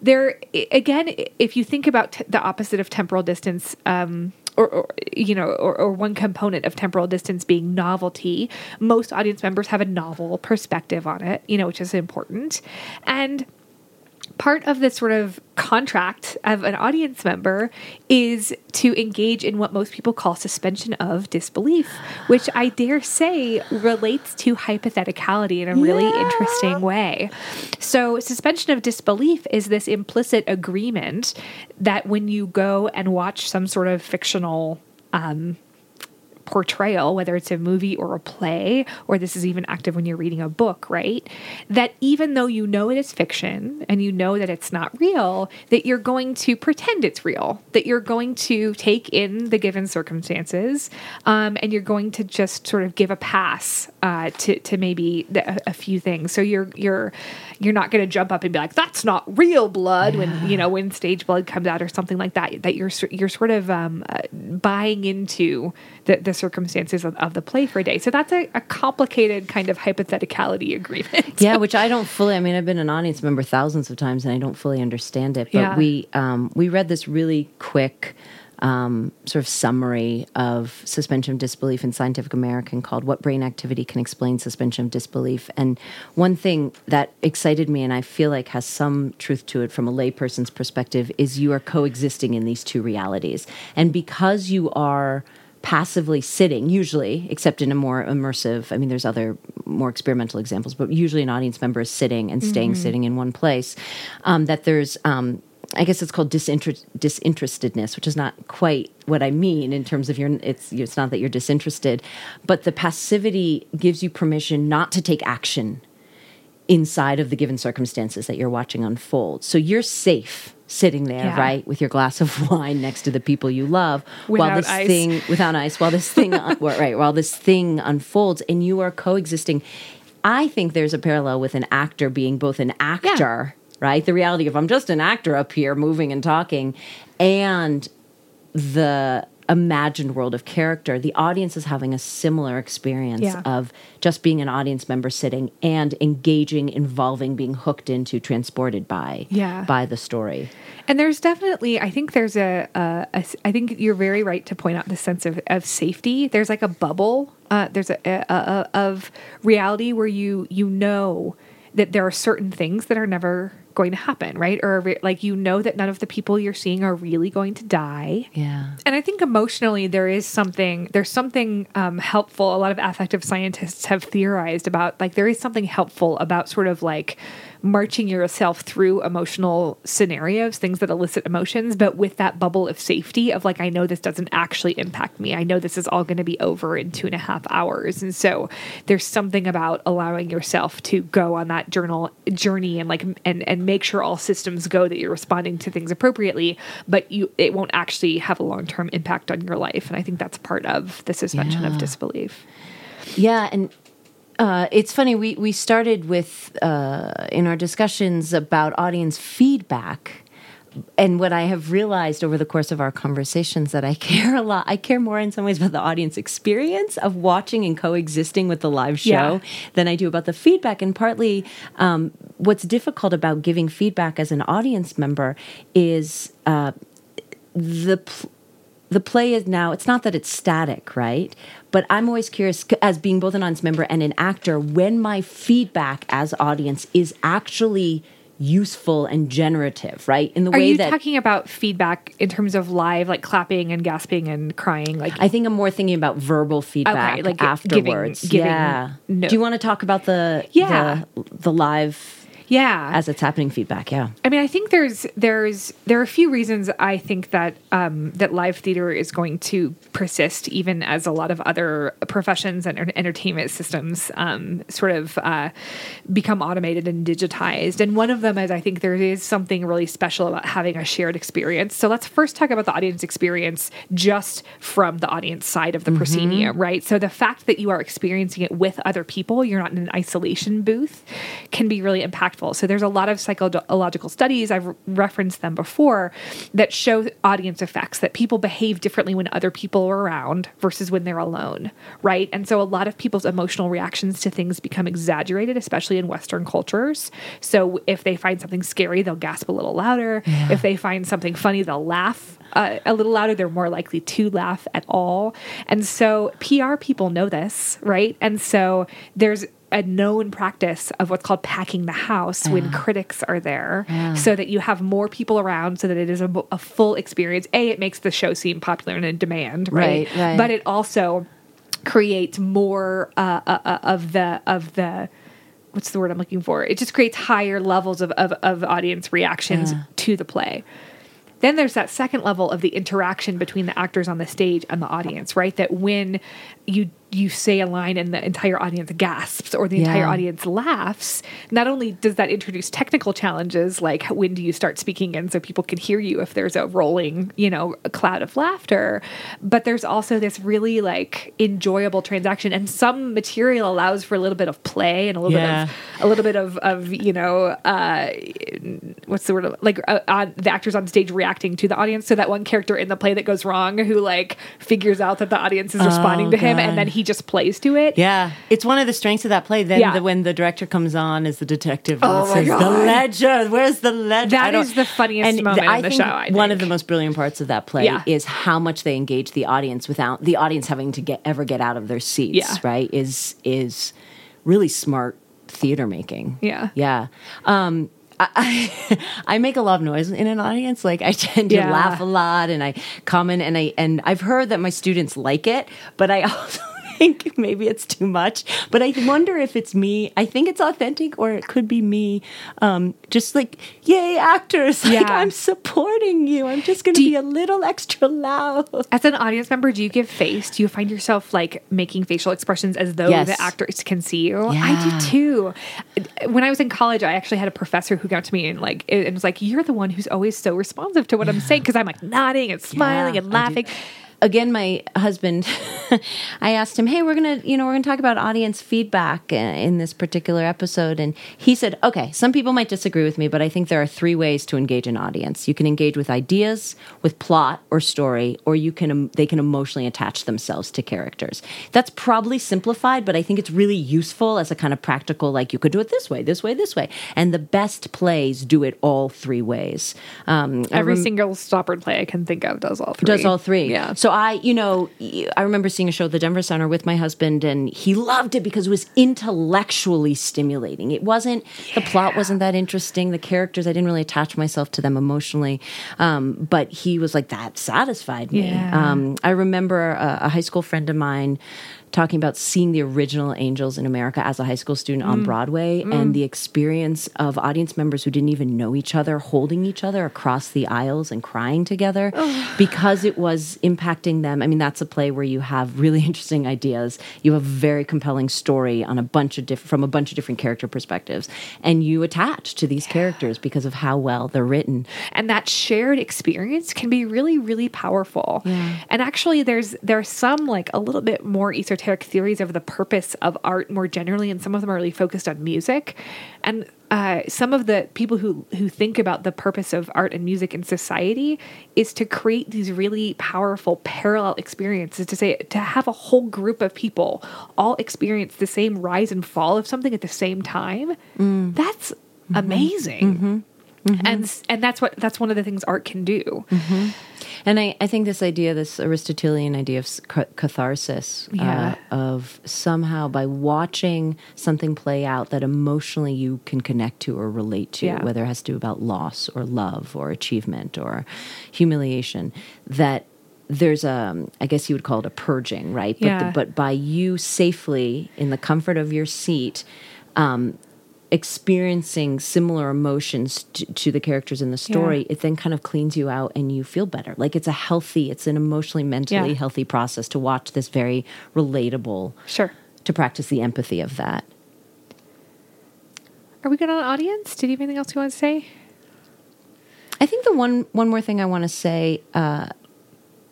There, again, if you think about t- the opposite of temporal distance, um, or, or you know, or, or one component of temporal distance being novelty, most audience members have a novel perspective on it, you know, which is important, and part of this sort of contract of an audience member is to engage in what most people call suspension of disbelief, which I dare say relates to hypotheticality in a really interesting way. So, suspension of disbelief is this implicit agreement that when you go and watch some sort of fictional um, portrayal, whether it's a movie or a play, or this is even active when you're reading a book, right? That even though you know it is fiction and you know that it's not real, that you're going to pretend it's real, that you're going to take in the given circumstances, um, and you're going to just sort of give a pass uh, to to maybe the, a, few things. So you're you're you're not going to jump up and be like, "That's not real blood," when you know when stage blood comes out or something like that. That you're you're sort of um, uh, buying into the, the circumstances of, of the play for a day. So that's a, a complicated kind of hypotheticality agreement. yeah, which I don't fully. I mean, I've been an audience member thousands of times, and I don't fully understand it. But Yeah. we um, we read this really quick um, sort of summary of suspension of disbelief in Scientific American called "What Brain Activity Can Explain Suspension of Disbelief." And one thing that excited me, and I feel like has some truth to it from a layperson's perspective, is you are coexisting in these two realities, and because you are passively sitting, usually, except in a more immersive, I mean, there's other more experimental examples, but usually an audience member is sitting and staying sitting in one place, um, that there's, um, I guess it's called disinter- disinterestedness, which is not quite what I mean in terms of your, it's, it's not that you're disinterested, but the passivity gives you permission not to take action inside of the given circumstances that you're watching unfold. So you're safe sitting there, Yeah. right, with your glass of wine next to the people you love, while Without this ice. thing without ice, while this thing well, uh, right, while this thing unfolds, and you are coexisting. I think there's a parallel with an actor being both an actor, right, the reality of I'm just an actor up here, moving and talking, and the imagined world of character, the audience is having a similar experience Yeah. of just being an audience member sitting and engaging, involving, being hooked into, transported by Yeah. by the story. And there's definitely, I think there's a, a, a I think you're very right to point out the sense of, of safety. There's like a bubble. Uh, there's a, a, a of reality where you you know that there are certain things that are never going to happen, right? Or re- like you know that none of the people you're seeing are really going to die. Yeah. And I think emotionally there is something there's something um, helpful. A lot of affective scientists have theorized about like there is something helpful about sort of like marching yourself through emotional scenarios, things that elicit emotions, but with that bubble of safety of like I know this doesn't actually impact me. I know this is all going to be over in two and a half hours, and so there's something about allowing yourself to go on that journal journey and like and and make sure all systems go that you're responding to things appropriately, but you it won't actually have a long term impact on your life. And I think that's part of the suspension of disbelief. Yeah, and uh, it's funny. We we started with uh, in our discussions about audience feedback, and what I have realized over the course of our conversations that I care a lot. I care more in some ways about the audience experience of watching and coexisting with the live show Yeah. than I do about the feedback. And partly, um, what's difficult about giving feedback as an audience member is uh, the. Pl- the play is now it's not that it's static right but i'm always curious as being both an audience member and an actor when my feedback as audience is actually useful and generative right in the Are way you that talking about feedback in terms of live, like clapping and gasping and crying? Like I think I'm more thinking about verbal feedback Okay, like afterwards. giving yeah. no- Do you want to talk about the Yeah. the, the live yeah, as it's happening feedback? Yeah. I mean, I think there's there's there are a few reasons I think that um, that live theater is going to persist, even as a lot of other professions and entertainment systems um, sort of uh, become automated and digitized. And one of them is I think there is something really special about having a shared experience. So let's first talk about the audience experience just from the audience side of the proscenium, right? So the fact that you are experiencing it with other people, you're not in an isolation booth, can be really impactful. So there's a lot of psychological studies, I've referenced them before, that show audience effects that people behave differently when other people are around versus when they're alone, right? And so a lot of people's emotional reactions to things become exaggerated, especially in Western cultures. So if they find something scary, they'll gasp a little louder. If they find something funny, they'll laugh uh, a little louder, they're more likely to laugh at all. And so PR people know this, right? And so there's a known practice of what's called packing the house when critics are there so that you have more people around so that it is a, a full experience. A, it makes the show seem popular and in demand, right? Right, right. But it also creates more uh, uh, uh, of the of the what's the word I'm looking for? It just creates higher levels of of, of audience reactions to the play. then there's that second level of the interaction between the actors on the stage and the audience, right? That when you you say a line and the entire audience gasps or the entire audience laughs, not only does that introduce technical challenges like when do you start speaking in so people can hear you if there's a rolling, you know, a cloud of laughter, but there's also this really like enjoyable transaction and some material allows for a little bit of play and a little Yeah. bit of a little bit of of, you know, uh what's the word of- like uh, uh, the actors on stage reacting to the audience so that one character in the play that goes wrong who like figures out that the audience is responding to him God. and then he just plays to it Yeah, it's one of the strengths of that play. Then Yeah. the, when the director comes on as the detective, and Oh my says, God. "The ledger, where's the ledger?" That I don't- is the funniest and moment in the think show, I one of the most brilliant parts of that play Yeah. is how much they engage the audience without the audience having to get ever get out of their seats. Yeah. Right? Is is really smart theater making. Yeah. yeah. Um, I, I, I make a lot of noise in an audience. Like I tend to Yeah. laugh a lot, and I comment, and I and I've heard that my students like it, but I also think maybe it's too much. But I wonder if it's me. I think it's authentic, or it could be me. Um, just like yay, actors! Like Yeah. I'm supporting you. I'm just going to be you- a little extra loud. as an audience member do you give face do you find yourself like making facial expressions as though Yes. the actors can see you i do too when i was in college i actually had a professor who got to me and like and was like you're the one who's always so responsive to what i'm saying because i'm like nodding and smiling Yeah, and laughing again my husband i asked him hey we're gonna you know we're gonna talk about audience feedback uh, in this particular episode and he said okay some people might disagree with me but i think there are three ways to engage an audience. You can engage with ideas with plot or story or you can um, they can emotionally attach themselves to characters. That's probably simplified but i think it's really useful as a kind of practical like you could do it this way this way this way and the best plays do it all three ways. Um, every rem- single Stoppard play i can think of does all three. Does all three. yeah. So I, you know, I remember seeing a show at the Denver Center with my husband, and he loved it because it was intellectually stimulating. It wasn't the plot wasn't that interesting. The characters, I didn't really attach myself to them emotionally, um, but he was like that satisfied me. Yeah. Um, I remember a, a high school friend of mine talking about seeing the original Angels in America as a high school student Mm. on Broadway and the experience of audience members who didn't even know each other holding each other across the aisles and crying together because it was impacting them. I mean, that's a play where you have really interesting ideas. You have a very compelling story on a bunch of different from a bunch of different character perspectives and you attach to these characters because of how well they're written. and that shared experience can be really really powerful Yeah. and actually there's there's some like a little bit more esoteric theories of the purpose of art more generally and some of them are really focused on music. And uh, some of the people who who think about the purpose of art and music in society is to create these really powerful parallel experiences to say to have a whole group of people all experience the same rise and fall of something at the same time. Mm. That's mm-hmm. amazing. Mm-hmm. Mm-hmm. And and that's what that's one of the things art can do And I, I think this idea, this Aristotelian idea of catharsis, Yeah. uh, of somehow by watching something play out that emotionally you can connect to or relate to, Yeah. whether it has to do about loss or love or achievement or humiliation, that there's a, I guess you would call it a purging, right? But, Yeah. but by you safely in the comfort of your seat, um, experiencing similar emotions to, to the characters in the story, Yeah. it then kind of cleans you out and you feel better. Like it's a healthy, it's an emotionally, mentally Yeah. healthy process to watch this very relatable, sure to practice the empathy of that. are we good on audience did you have anything else you want to say I think the one one more thing I want to say, uh,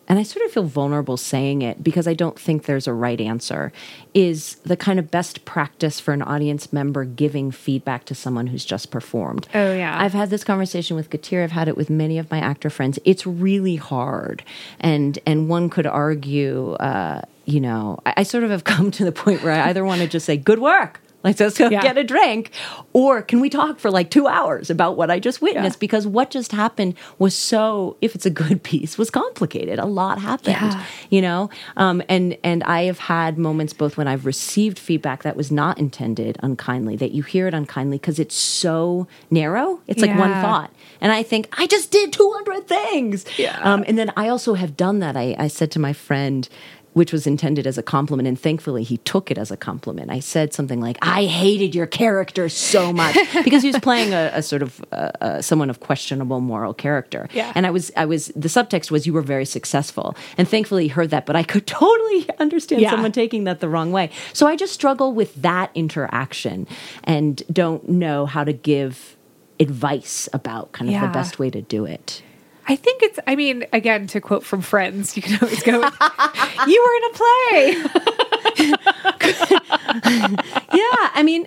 and I sort of feel vulnerable saying it because I don't think there's a right answer, is the kind of best practice for an audience member giving feedback to someone who's just performed. Oh, yeah. I've had this conversation with Kateri. I've had it with many of my actor friends. It's really hard, and and one could argue, uh, you know, I, I sort of have come to the point where I either want to just say good work. Like, let's go Yeah. get a drink. Or can we talk for like two hours about what I just witnessed? Yeah. Because what just happened was so, if it's a good piece, was complicated. A lot happened, Yeah. you know? Um, and, and I have had moments both when I've received feedback that was not intended unkindly, that you hear it unkindly because it's so narrow. It's like one thought. And I think, I just did 200 things. Yeah. Um, and then I also have done that. I, I said to my friend, which was intended as a compliment, and thankfully he took it as a compliment. I said something like, "I hated your character so much," because he was playing a, a sort of uh, uh, someone of questionable moral character. Yeah. And I was, I was. The subtext was, "You were very successful," and thankfully he heard that. But I could totally understand Yeah. someone taking that the wrong way. So I just struggle with that interaction, and don't know how to give advice about kind of Yeah. the best way to do it. I think it's, I mean, again, to quote from Friends, you can always go, You were in a play. Yeah, I mean,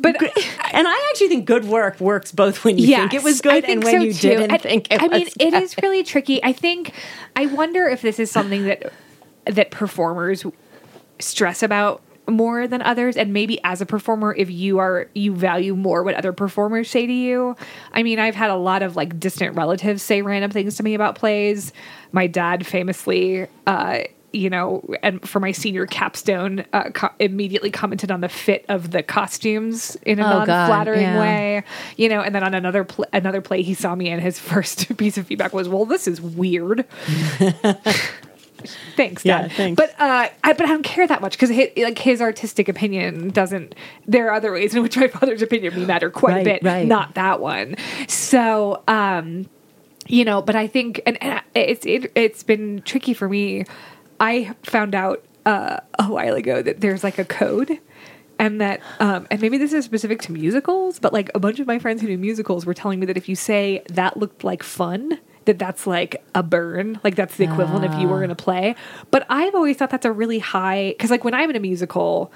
But and I actually think good work works both when you think it was good and when so you too. didn't I- think it I mean, it is really tricky. I think I wonder if this is something that that performers stress about more than others and maybe as a performer if you are you value more what other performers say to you i mean i've had a lot of like distant relatives say random things to me about plays my dad famously uh you know, and for my senior capstone, uh, co- immediately commented on the fit of the costumes in a Oh, non-flattering yeah. way, you know. And then on another pl- another play he saw me and his first piece of feedback was, "Well, this is weird." thanks, Yeah, thanks. But uh, I, but I don't care that much because his, like his artistic opinion doesn't. There are other ways in which my father's opinion may matter quite Right, a bit, right. not that one. So, um, you know, but I think, and, and it's it, it's been tricky for me. I found out uh, a while ago that there's like a code. And that, um, and maybe this is specific to musicals, but like a bunch of my friends who do musicals were telling me that if you say that looked like fun, that that's like a burn, like that's the equivalent if you were in a play. But I've always thought that's a really high, because like when I'm in a musical,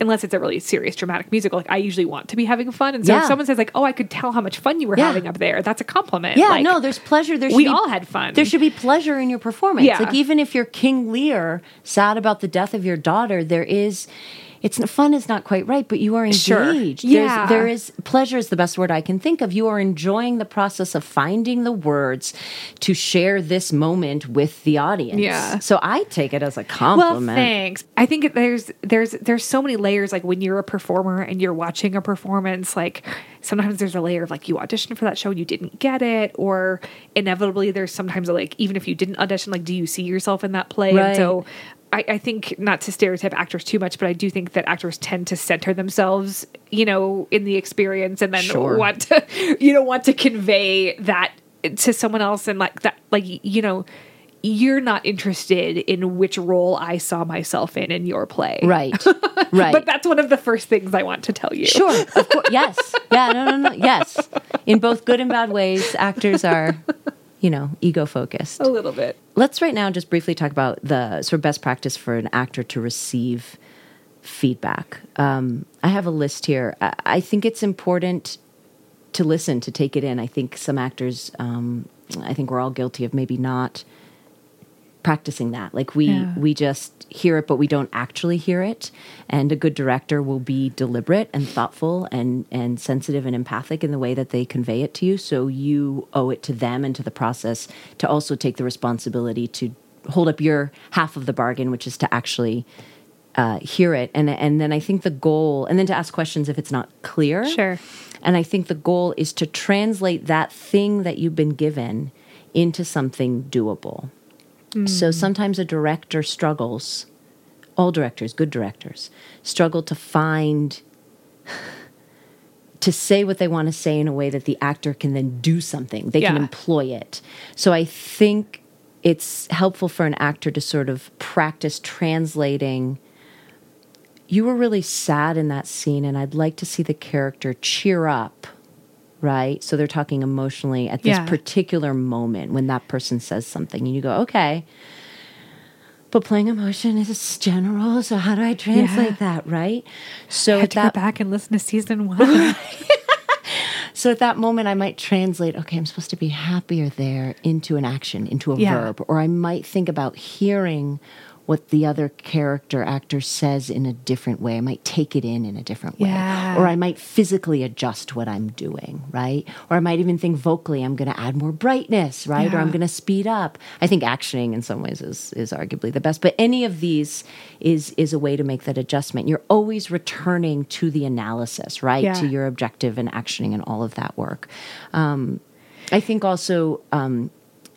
unless it's a really serious dramatic musical, like I usually want to be having fun. And so if someone says like, "Oh, I could tell how much fun you were Yeah. having up there," that's a compliment. Yeah, Like, no, there's pleasure. There should we be, all had fun. There should be pleasure in your performance. Yeah. Like even if you're King Lear, sad about the death of your daughter, there is. It's fun is not quite right, but you are engaged. Sure. Yeah. there is pleasure is the best word I can think of. You are enjoying the process of finding the words to share this moment with the audience. Yeah. So I take it as a compliment. Well, thanks. I think there's there's there's so many layers. Like when you're a performer and you're watching a performance, like sometimes there's a layer of like you auditioned for that show and you didn't get it, or inevitably there's sometimes a, like even if you didn't audition, like do you see yourself in that play? Right. And so. I, I think not to stereotype actors too much, but I do think that actors tend to center themselves, you know, in the experience, and then Sure. want to, you know, want to convey that to someone else, and like that, like you know, you're not interested in which role I saw myself in in your play. Right. Right. But that's one of the first things I want to tell you. Sure, of course. Yes. Yeah, no, no, no. Yes. In both good and bad ways, actors are, you know, ego focused. A little bit. Let's right now just briefly talk about the sort of best practice for an actor to receive feedback. Um, I have a list here. I, I think it's important to listen, to take it in. I think some actors, um, I think we're all guilty of maybe not practicing that. Like we Yeah. we just hear it, but we don't actually hear it. And a good director will be deliberate and thoughtful and and sensitive and empathic in the way that they convey it to you. So you owe it to them and to the process to also take the responsibility to hold up your half of the bargain, which is to actually uh, hear it. And and then I think the goal, and then to ask questions if it's not clear. Sure. And I think the goal is to translate that thing that you've been given into something doable. So mm. sometimes a director struggles, all directors, good directors, struggle to find, to say what they want to say in a way that the actor can then do something. They can employ it. So I think it's helpful for an actor to sort of practice translating you were really sad in that scene and i'd like to see the character cheer up right so they're talking emotionally at this Yeah. particular moment when that person says something and you go okay but playing emotion is general so how do i translate Yeah. that right so I had to that go back and listen to season one. so at that moment, I might translate, okay, I'm supposed to be happier there into an action, into a Yeah. verb. Or I might think about hearing what the other character actor says in a different way. I might take it in in a different way. Yeah. Or I might physically adjust what I'm doing, right? Or I might even think vocally, I'm going to add more brightness, right? Or I'm going to speed up. I think actioning in some ways is, is arguably the best. But any of these is, is a way to make that adjustment. You're always returning to the analysis, right? Yeah. To your objective and actioning and all of that work. Um, I think also um,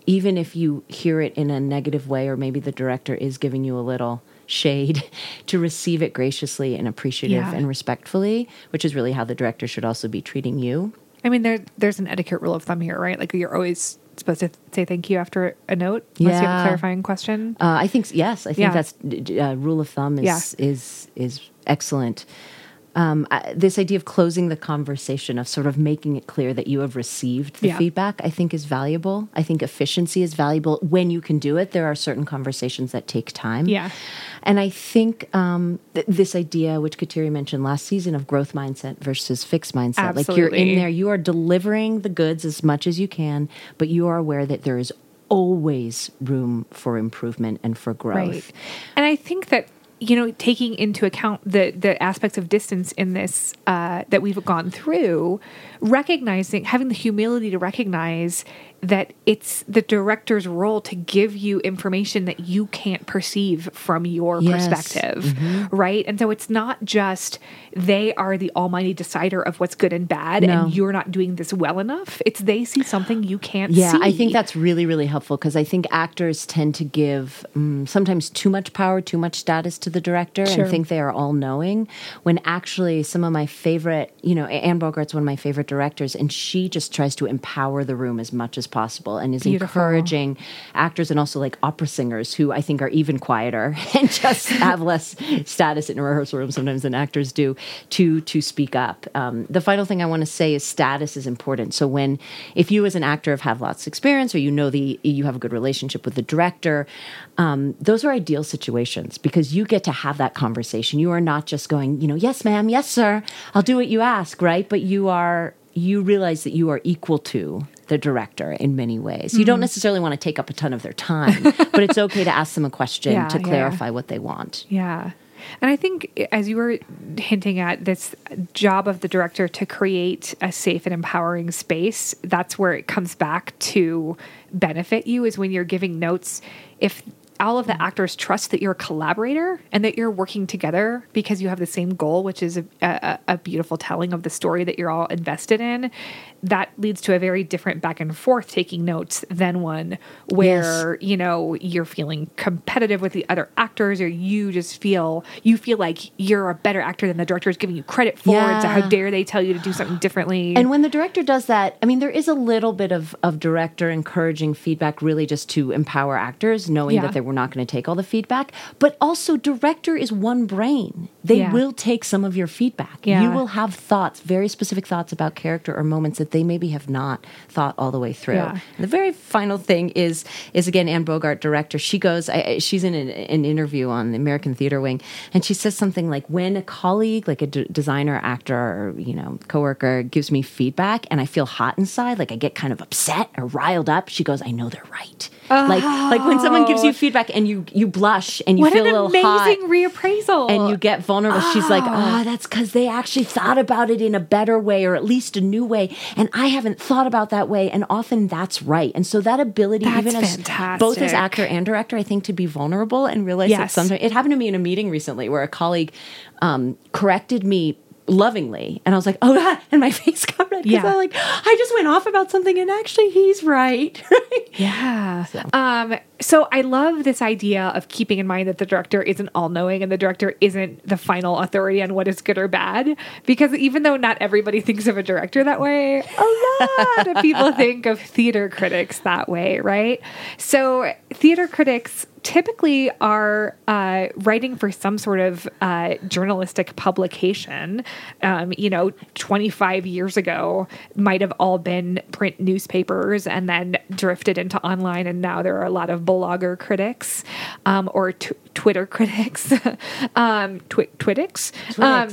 even if you hear it in a negative way, or maybe the director is giving you a little shade, to receive it graciously and appreciative Yeah. and respectfully, which is really how the director should also be treating you. I mean, there there's an etiquette rule of thumb here, right? Like you're always supposed to say thank you after a note, unless you have Yeah. a clarifying question. Uh, I think yes. I think Yeah. that's uh, rule of thumb is Yeah. is is excellent. Um, I, this idea of closing the conversation, of sort of making it clear that you have received the Yeah. feedback, I think is valuable. I think efficiency is valuable when you can do it. There are certain conversations that take time. Yeah. And I think um, th- this idea, which Kateri mentioned last season, of growth mindset versus fixed mindset, like you're in there, you are delivering the goods as much as you can, but you are aware that there is always room for improvement and for growth. Right. And I think that you know taking into account the the aspects of distance in this uh, that we've gone through, recognizing having the humility to recognize that it's the director's role to give you information that you can't perceive from your Yes. perspective, right? And so it's not just they are the almighty decider of what's good and bad, No. and you're not doing this well enough. It's they see something you can't Yeah, see. I think that's really, really helpful because I think actors tend to give um, sometimes too much power, too much status to the director Sure. and think they are all knowing. When actually, some of my favorite, you know, Anne Bogart's one of my favorite directors, and she just tries to empower the room as much as possible and is Beautiful. encouraging actors and also like opera singers who I think are even quieter and just have less status in a rehearsal room sometimes than actors do to to speak up. Um, the final thing I want to say is status is important. So when if you as an actor have had lots of experience or you know the you have a good relationship with the director, um, those are ideal situations because you get to have that conversation. You are not just going, you know, yes, ma'am, yes, sir, I'll do what you ask, right? But you are you realize that you are equal to the director in many ways. You don't mm-hmm. necessarily want to take up a ton of their time, but it's okay to ask them a question Yeah, to yeah. clarify what they want. Yeah. And I think, as you were hinting at, this job of the director to create a safe and empowering space, that's where it comes back to benefit you, is when you're giving notes. If all of the actors trust that you're a collaborator and that you're working together because you have the same goal, which is a, a, a beautiful telling of the story that you're all invested in, that leads to a very different back and forth taking notes than one where you know you're feeling competitive with the other actors or you just feel you feel like you're a better actor than the director is giving you credit for and so how dare they tell you to do something differently And when the director does that, I mean, there is a little bit of, of director encouraging feedback, really just to empower actors, knowing Yeah. that they were not going to take all the feedback. But also, director is one brain. They Yeah. will take some of your feedback. Yeah. You will have thoughts, very specific thoughts about character or moments that they maybe have not thought all the way through. Yeah. The very final thing is is again Anne Bogart, director. She goes, I, I- she's in an, an interview on the American Theater Wing, and she says something like, "When a colleague, like a d- designer, actor, or you know, coworker, gives me feedback, and I feel hot inside, like I get kind of upset or riled up." She goes, "I know they're right." Like like when someone gives you feedback and you you blush and you what feel an a little amazing hot reappraisal and you get vulnerable. She's like, ah, that's because they actually thought about it in a better way or at least a new way. And I haven't thought about that way. And often that's right. And so that ability, That's even as both as actor and director, I think to be vulnerable and realize that sometimes it happened to me in a meeting recently where a colleague um, corrected me lovingly and i was like oh god and my face got red because Yeah. i like i just went off about something and actually he's right Yeah. Um, so I love this idea of keeping in mind that the director isn't all knowing and the director isn't the final authority on what is good or bad. Because even though not everybody thinks of a director that way, a lot of people think of theater critics that way, right? So theater critics typically are uh, writing for some sort of uh, journalistic publication. Um, you know, 25 years ago, might have all been print newspapers and then drifted into online. And now there are a lot of blogger critics um, or t- Twitter critics, um, twi- Twitix. Um,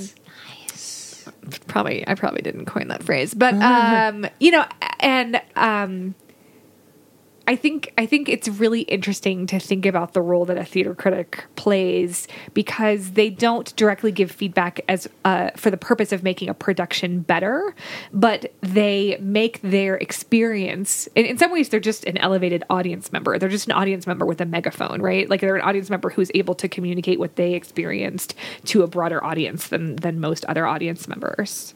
probably I probably didn't coin that phrase, but um, you know, and um, I think I think it's really interesting to think about the role that a theater critic plays because they don't directly give feedback as uh, for the purpose of making a production better, but they make their experience. In, in some ways, they're just an elevated audience member. They're just an audience member with a megaphone, right? Like they're an audience member who's able to communicate what they experienced to a broader audience than than most other audience members.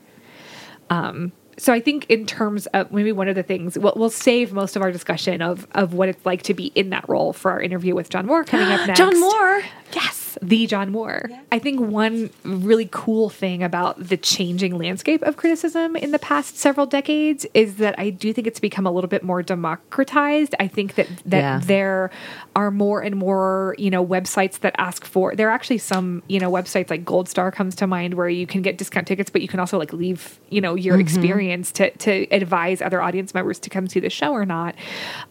Um, so I think in terms of maybe one of the things we'll, we'll save most of our discussion of of what it's like to be in that role for our interview with John Moore coming up next. John Moore. Yes, the John Moore. I think one really cool thing about the changing landscape of criticism in the past several decades is that I do think it's become a little bit more democratized. I think that that Yeah. there are more and more, you know, websites that ask for there are actually some, you know, websites like Goldstar comes to mind where you can get discount tickets, but you can also like leave, you know, your experience to to advise other audience members to come see the show or not.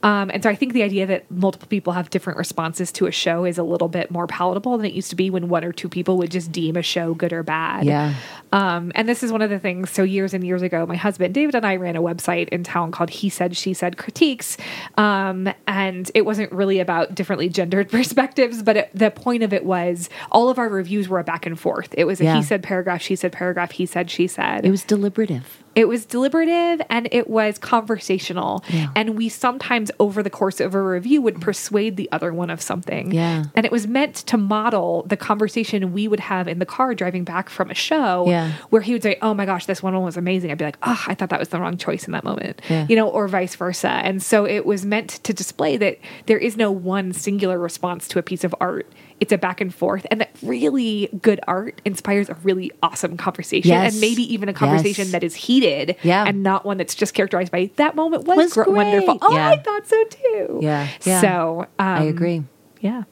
Um, and so I think the idea that multiple people have different responses to a show is a little bit more palatable than it used to be when one or two people would just deem a show good or bad. Yeah. Um, and this is one of the things. So years and years ago, my husband David and I ran a website in town called He Said She Said Critiques, um, and it wasn't really about differently gendered perspectives, but it, the point of it was all of our reviews were a back and forth. It was a Yeah. he said paragraph, she said paragraph, he said she said. It was deliberative. It was deliberative and it was conversational. Yeah. And we sometimes, over the course of a review, would persuade the other one of something. Yeah. And it was meant to model the conversation we would have in the car driving back from a show Yeah. where he would say, Oh my gosh, this one was amazing. I'd be like, Oh, I thought that was the wrong choice in that moment. Yeah. You know, or vice versa. And so it was meant to display that there is no one singular response to a piece of art. It's a back and forth, and that really good art inspires a really awesome conversation, Yes. and maybe even a conversation Yes. that is heated, Yeah. and not one that's just characterized by that moment was, Was gr- wonderful. Oh, Yeah. I thought so too. Yeah, yeah. So um, I agree. Yeah.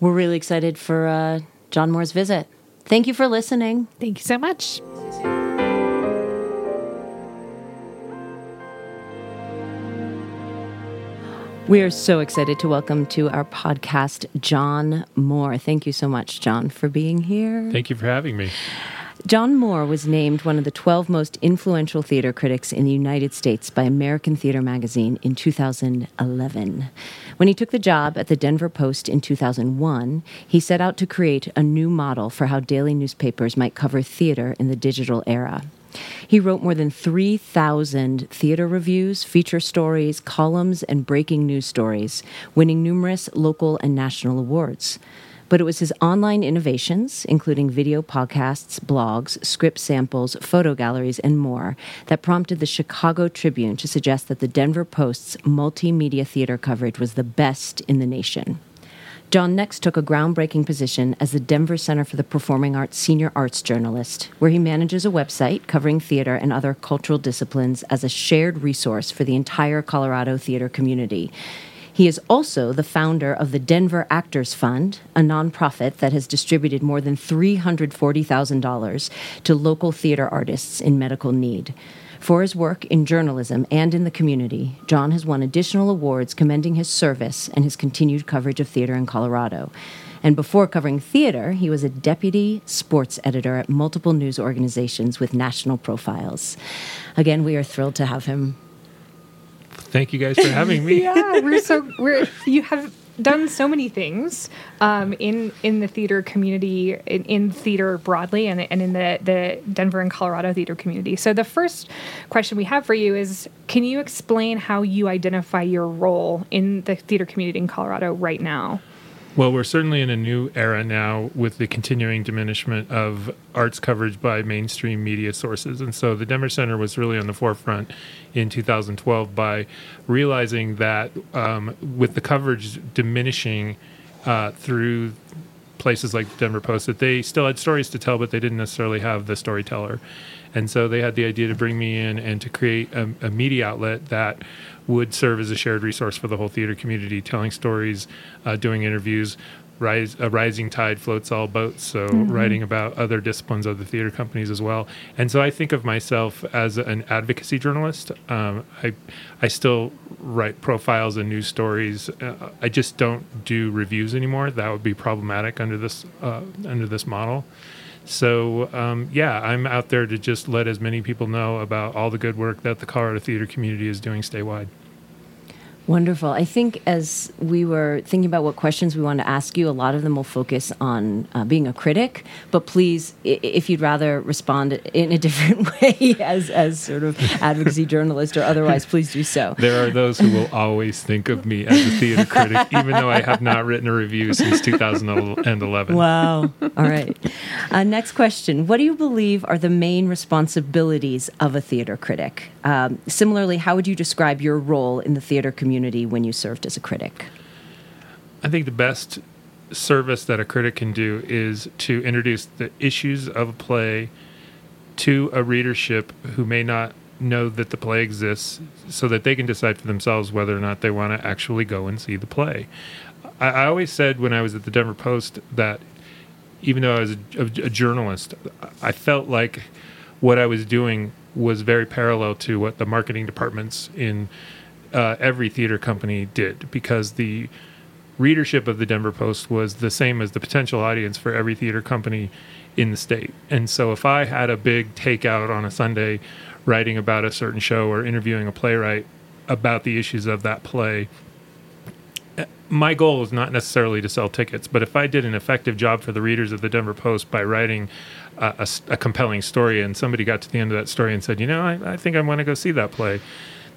We're really excited for uh, John Moore's visit. Thank you for listening. Thank you so much. We are so excited to welcome to our podcast John Moore. Thank you so much, John, for being here. Thank you for having me. John Moore was named one of the 12 most influential theater critics in the United States by American Theater Magazine in 2011. When he took the job at the Denver Post in 2001, he set out to create a new model for how daily newspapers might cover theater in the digital era. He wrote more than 3,000 theater reviews, feature stories, columns, and breaking news stories, winning numerous local and national awards. But it was his online innovations, including video podcasts, blogs, script samples, photo galleries, and more, that prompted the Chicago Tribune to suggest that the Denver Post's multimedia theater coverage was the best in the nation. John next took a groundbreaking position as the Denver Center for the Performing Arts senior arts journalist, where he manages a website covering theater and other cultural disciplines as a shared resource for the entire Colorado theater community. He is also the founder of the Denver Actors Fund, a nonprofit that has distributed more than $340,000 to local theater artists in medical need. For his work in journalism and in the community, John has won additional awards commending his service and his continued coverage of theater in Colorado. And before covering theater, he was a deputy sports editor at multiple news organizations with national profiles. Again, we are thrilled to have him. Thank you guys for having me. yeah, we're so we're you have done so many things um, in in the theater community, in, in theater broadly, and, and in the the Denver and Colorado theater community. So the first question we have for you is: Can you explain how you identify your role in the theater community in Colorado right now? Well, we're certainly in a new era now with the continuing diminishment of arts coverage by mainstream media sources. And so the Denver Center was really on the forefront in 2012 by realizing that um, with the coverage diminishing uh, through places like the Denver Post, that they still had stories to tell, but they didn't necessarily have the storyteller. And so they had the idea to bring me in and to create a, a media outlet that would serve as a shared resource for the whole theater community, telling stories, uh, doing interviews. Rise, a rising tide floats all boats. So, writing about other disciplines of the theater companies as well. And so, I think of myself as an advocacy journalist. Um, I, I still write profiles and news stories. Uh, I just don't do reviews anymore. That would be problematic under this uh, under this model. So, um, yeah, I'm out there to just let as many people know about all the good work that the Colorado theater community is doing statewide. Wonderful. I think as we were thinking about what questions we want to ask you, a lot of them will focus on uh, being a critic. But please, i- if you'd rather respond in a different way as, as sort of advocacy journalist or otherwise, please do so. There are those who will always think of me as a theater critic, even though I have not written a review since 2011. Wow. All right. Uh, next question. What do you believe are the main responsibilities of a theater critic? Um, similarly, how would you describe your role in the theater community when you served as a critic? I think the best service that a critic can do is to introduce the issues of a play to a readership who may not know that the play exists so that they can decide for themselves whether or not they want to actually go and see the play. I, I always said when I was at the Denver Post that even though I was a, a, a journalist, I felt like what I was doing was very parallel to what the marketing departments in uh, every theater company did because the readership of the Denver Post was the same as the potential audience for every theater company in the state. And so if I had a big takeout on a Sunday writing about a certain show or interviewing a playwright about the issues of that play, my goal is not necessarily to sell tickets, but if I did an effective job for the readers of the Denver Post by writing a, a compelling story and somebody got to the end of that story and said, you know, I, I think I want to go see that play,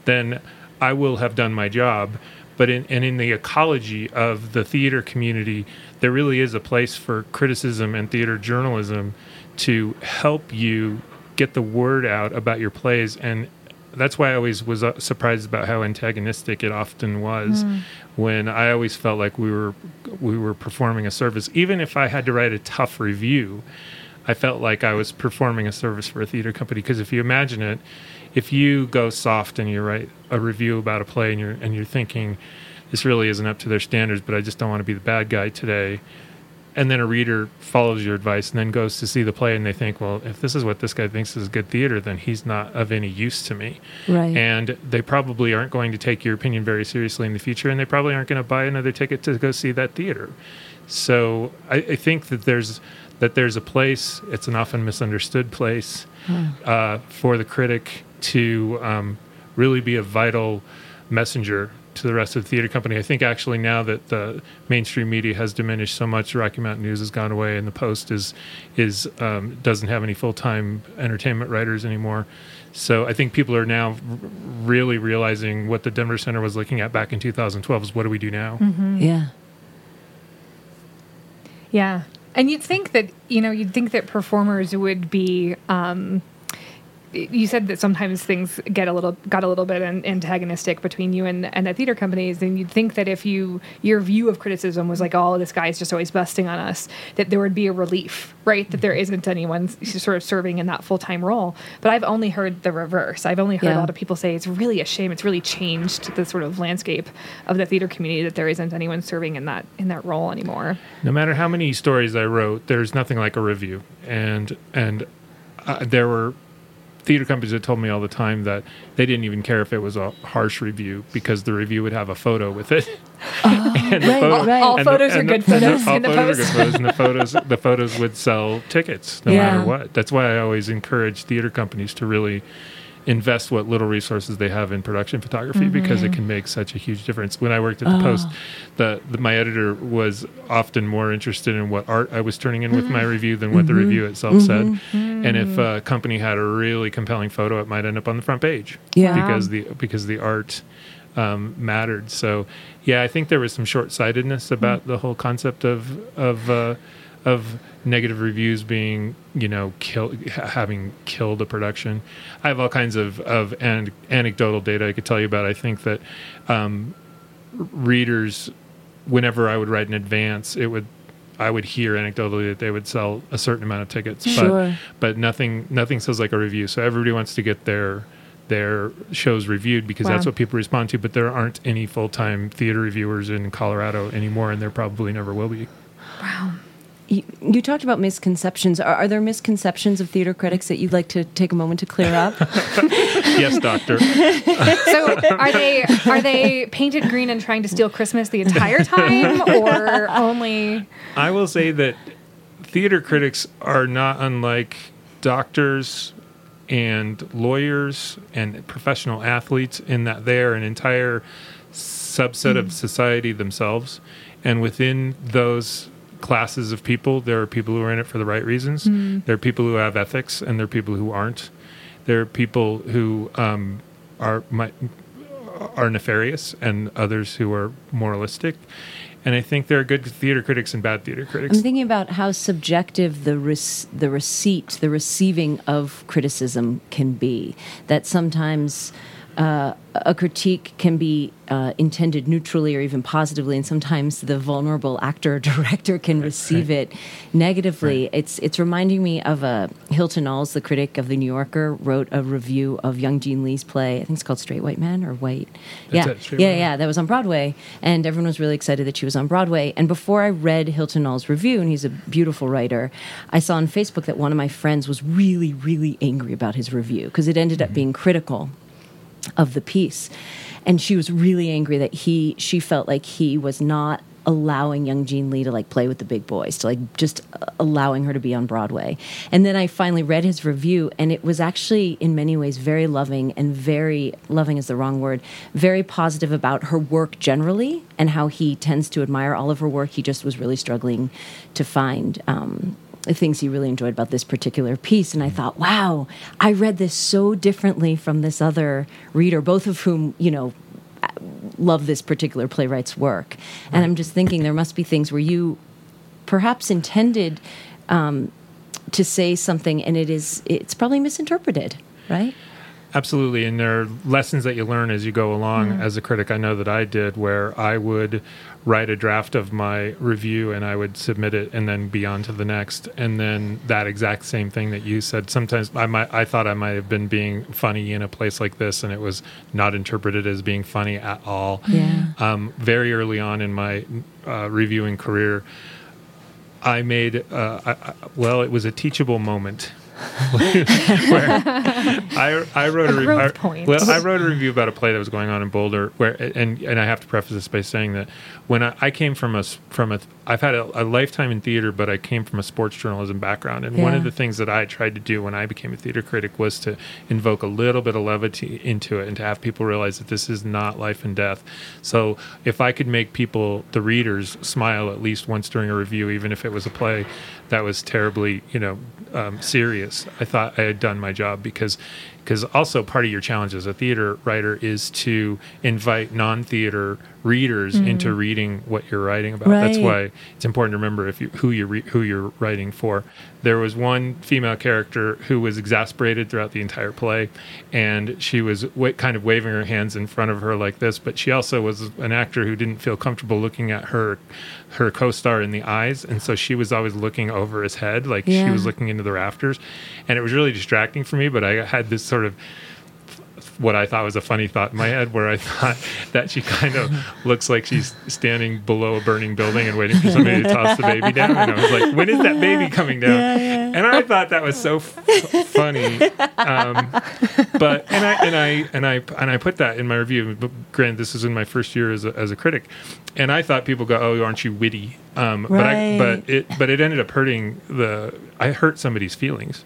then I will have done my job. But in, and in the ecology of the theater community, there really is a place for criticism and theater journalism to help you get the word out about your plays. And that's why I always was uh, surprised about how antagonistic it often was. When I always felt like we were we were performing a service, even if I had to write a tough review. I felt like I was performing a service for a theater company because if you imagine it, if you go soft and you write a review about a play and you're and you're thinking this really isn't up to their standards, but I just don't want to be the bad guy today, and then a reader follows your advice and then goes to see the play and they think, well, if this is what this guy thinks is good theater, then he's not of any use to me. Right. And they probably aren't going to take your opinion very seriously in the future, and they probably aren't going to buy another ticket to go see that theater. So I, I think that there's that there's a place. It's an often misunderstood place uh, for the critic to um, really be a vital messenger to the rest of the theater company. I think actually now that the mainstream media has diminished so much, Rocky Mountain News has gone away, and the Post is is um, doesn't have any full time entertainment writers anymore. So I think people are now r- really realizing what the Denver Center was looking at back in 2012 is what do we do now? Yeah. Yeah. And you'd think that, you know, you'd think that performers would be um you said that sometimes things get a little got a little bit antagonistic between you and and the theater companies and you'd think that if you your view of criticism was like oh this guy's just always busting on us that there would be a relief right? That there isn't anyone sort of serving in that full-time role. But i've only heard the reverse. I've only heard Yeah. a lot of people say it's really a shame. It's really changed the sort of landscape of the theater community that there isn't anyone serving in that in that role anymore. No matter how many stories I wrote, there's nothing like a review. And and uh, there were theater companies that told me all the time that they didn't even care if it was a harsh review because the review would have a photo with it. Oh, and right, right. All and the- photos are good photos all the photos are good photos, and the photos the photos would sell tickets no Yeah. matter what. That's why I always encourage theater companies to really invest what little resources they have in production photography because it mm-hmm. can make such a huge difference. When I worked at the Post, oh. the, the my editor was often more interested in what art I was turning in with my mm-hmm. review than what the mm-hmm. review itself said. And if a company had a really compelling photo, it might end up on the front page Yeah. because the because the art um, mattered. So yeah, I think there was some short sightedness about hmm. the whole concept of of uh, of negative reviews being you know kill having killed a production. I have all kinds of of an- anecdotal data I could tell you about. I think that um, readers, whenever I would write in advance, it would. I would hear anecdotally that they would sell a certain amount of tickets, Sure. but but nothing nothing says like a review. So everybody wants to get their their shows reviewed because that's what people respond to. But there aren't any full time theater reviewers in Colorado anymore, and there probably never will be. You, you talked about misconceptions. Are, are there misconceptions of theater critics that you'd like to take a moment to clear up? yes, doctor. So are they are they painted green and trying to steal Christmas the entire time, or only? I will say that theater critics are not unlike doctors and lawyers and professional athletes in that they're an entire subset of hmm. society themselves, and within those classes of people, there are people who are in it for the right reasons. There are people who have ethics, and there are people who aren't. There are people who um, are might, are nefarious, and others who are moralistic. And I think there are good theater critics and bad theater critics. I'm thinking about how subjective the rec- the receipt, the receiving of criticism can be. That sometimes uh, a critique can be uh, intended neutrally or even positively, and sometimes the vulnerable actor or director can receive it negatively. It's it's reminding me of a Hilton Als, the critic of the New Yorker, wrote a review of Young Jean Lee's play. I think it's called Straight White Man or White. That's yeah, it, yeah, Man. yeah. That was on Broadway, and everyone was really excited that she was on Broadway. And before I read Hilton Als's review, and he's a beautiful writer, I saw on Facebook that one of my friends was really, really angry about his review because it ended up being critical of the piece. And she was really angry that he she felt like he was not allowing young Jean Lee to like play with the big boys to like just uh, allowing her to be on Broadway. And then I finally read his review and it was actually in many ways very loving and very loving is the wrong word very positive about her work generally and how he tends to admire all of her work. He just was really struggling to find um, the things he really enjoyed about this particular piece. And I thought, wow, I read this so differently from this other reader, both of whom, you know, love this particular playwright's work. And I'm just thinking there must be things where you perhaps intended um, to say something and it is it's probably misinterpreted, right? Absolutely, and there are lessons that you learn as you go along. As a critic, I know that I did, where I would write a draft of my review and I would submit it, and then be on to the next. And then that exact same thing that you said. Sometimes I might, I thought I might have been being funny in a place like this, and it was not interpreted as being funny at all. Yeah. Um, very early on in my uh, reviewing career, I made uh, I, I, well, it was a teachable moment. where I, I wrote a, A re- growth I- Well, I wrote a review about a play that was going on in Boulder, where and and I have to preface this by saying that when I, I came from a from a I've had a, a lifetime in theater, but I came from a sports journalism background, and one of the things that I tried to do when I became a theater critic was to invoke a little bit of levity into it and to have people realize that this is not life and death. So if I could make people, the readers, smile at least once during a review, even if it was a play that was terribly, you know, um, serious, I thought I had done my job because because also part of your challenge as a theater writer is to invite non-theater readers mm-hmm. into reading what you're writing about. That's why it's important to remember if you who you re- who you're writing for. There was one female character who was exasperated throughout the entire play, and she was wa- kind of waving her hands in front of her like this. But she also was an actor who didn't feel comfortable looking at her her co-star in the eyes, and so she was always looking over his head, like she was looking into the rafters, and it was really distracting for me. But I had this sort of what I thought was a funny thought in my head, where I thought that she kind of looks like she's standing below a burning building and waiting for somebody to toss the baby down. And I was like, when is that baby coming down? And I thought that was so f- funny. Um, but and I and I and I and I put that in my review. But Granted, this is in my first year as a, as a critic, and I thought people go, "Oh, aren't you witty?" Um, But I, but it but it ended up hurting the. I hurt somebody's feelings,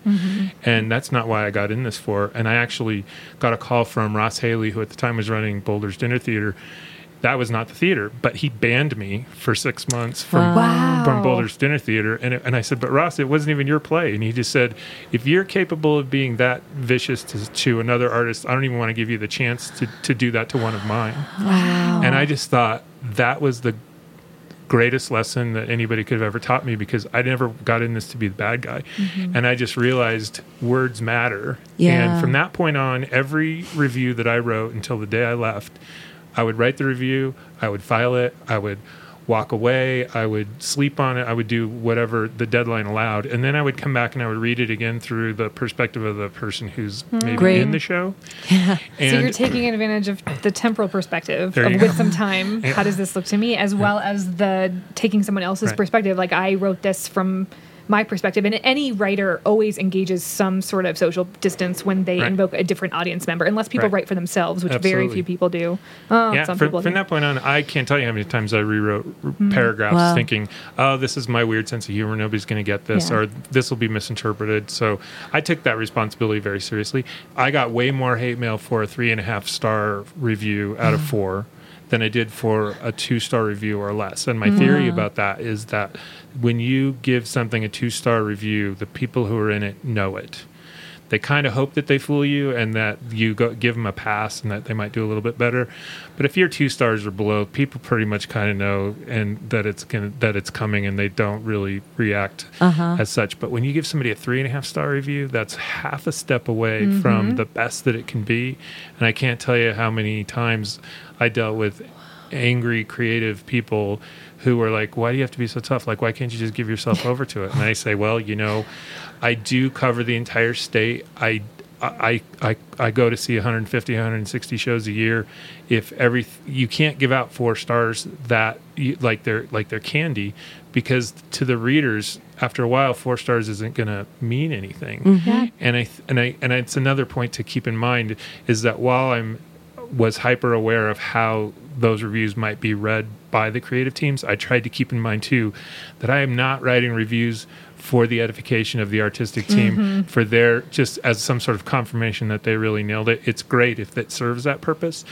and that's not why I got in this for. And I actually got a call from Ross Haley, who at the time was running Boulder's Dinner Theater. That was not the theater, but he banned me for six months from Wow. from Boulder's Dinner Theater. And it, and I said, but Ross, it wasn't even your play. And he just said, if you're capable of being that vicious to, to another artist, I don't even want to give you the chance to to do that to one of mine. Wow. And I just thought that was the greatest lesson that anybody could have ever taught me because I never got in this to be the bad guy. Mm-hmm. And I just realized words matter. Yeah. And from that point on, every review that I wrote until the day I left, I would write the review, I would file it, I would walk away, I would sleep on it, I would do whatever the deadline allowed. And then I would come back and I would read it again through the perspective of the person who's hmm. maybe Great. in the show. So And you're taking advantage of the temporal perspective of with some time. Yeah. How does this look to me? As well as the taking someone else's Right. perspective. Like I wrote this from my perspective, and any writer always engages some sort of social distance when they Right. invoke a different audience member, unless people Right. write for themselves, which very few people do. Oh, yeah, some from, people from do. that point on, I can't tell you how many times I rewrote r- paragraphs Wow. thinking, oh, this is my weird sense of humor. Nobody's going to get this, Yeah. or this will be misinterpreted. So I took that responsibility very seriously. I got way more hate mail for a three and a half star review out of four than I did for a two star review or less. And my theory Mm-hmm. about that is that when you give something a two star review, the people who are in it know it. They kind of hope that they fool you and that you go, give them a pass and that they might do a little bit better. But if you're two stars or below, people pretty much kind of know and that it's gonna, that it's coming and they don't really react uh-huh. as such. But when you give somebody a three and a half star review, that's half a step away mm-hmm. from the best that it can be. And I can't tell you how many times I dealt with angry creative people who were like why do you have to be so tough? Like why can't you just give yourself over to it? And i say well you know i do cover the entire state. I I, I, I go to see 150 160 shows a year. If every you can't give out four stars that you, like they're like they're candy because to the readers after a while four stars isn't going to mean anything. Mm-hmm. And i and i and it's another point to keep in mind is that while i'm was hyper aware of how those reviews might be read by the creative teams. I tried to keep in mind too that I am not writing reviews for the edification of the artistic team mm-hmm. for their just as some sort of confirmation that they really nailed it. It's great if that serves that purpose,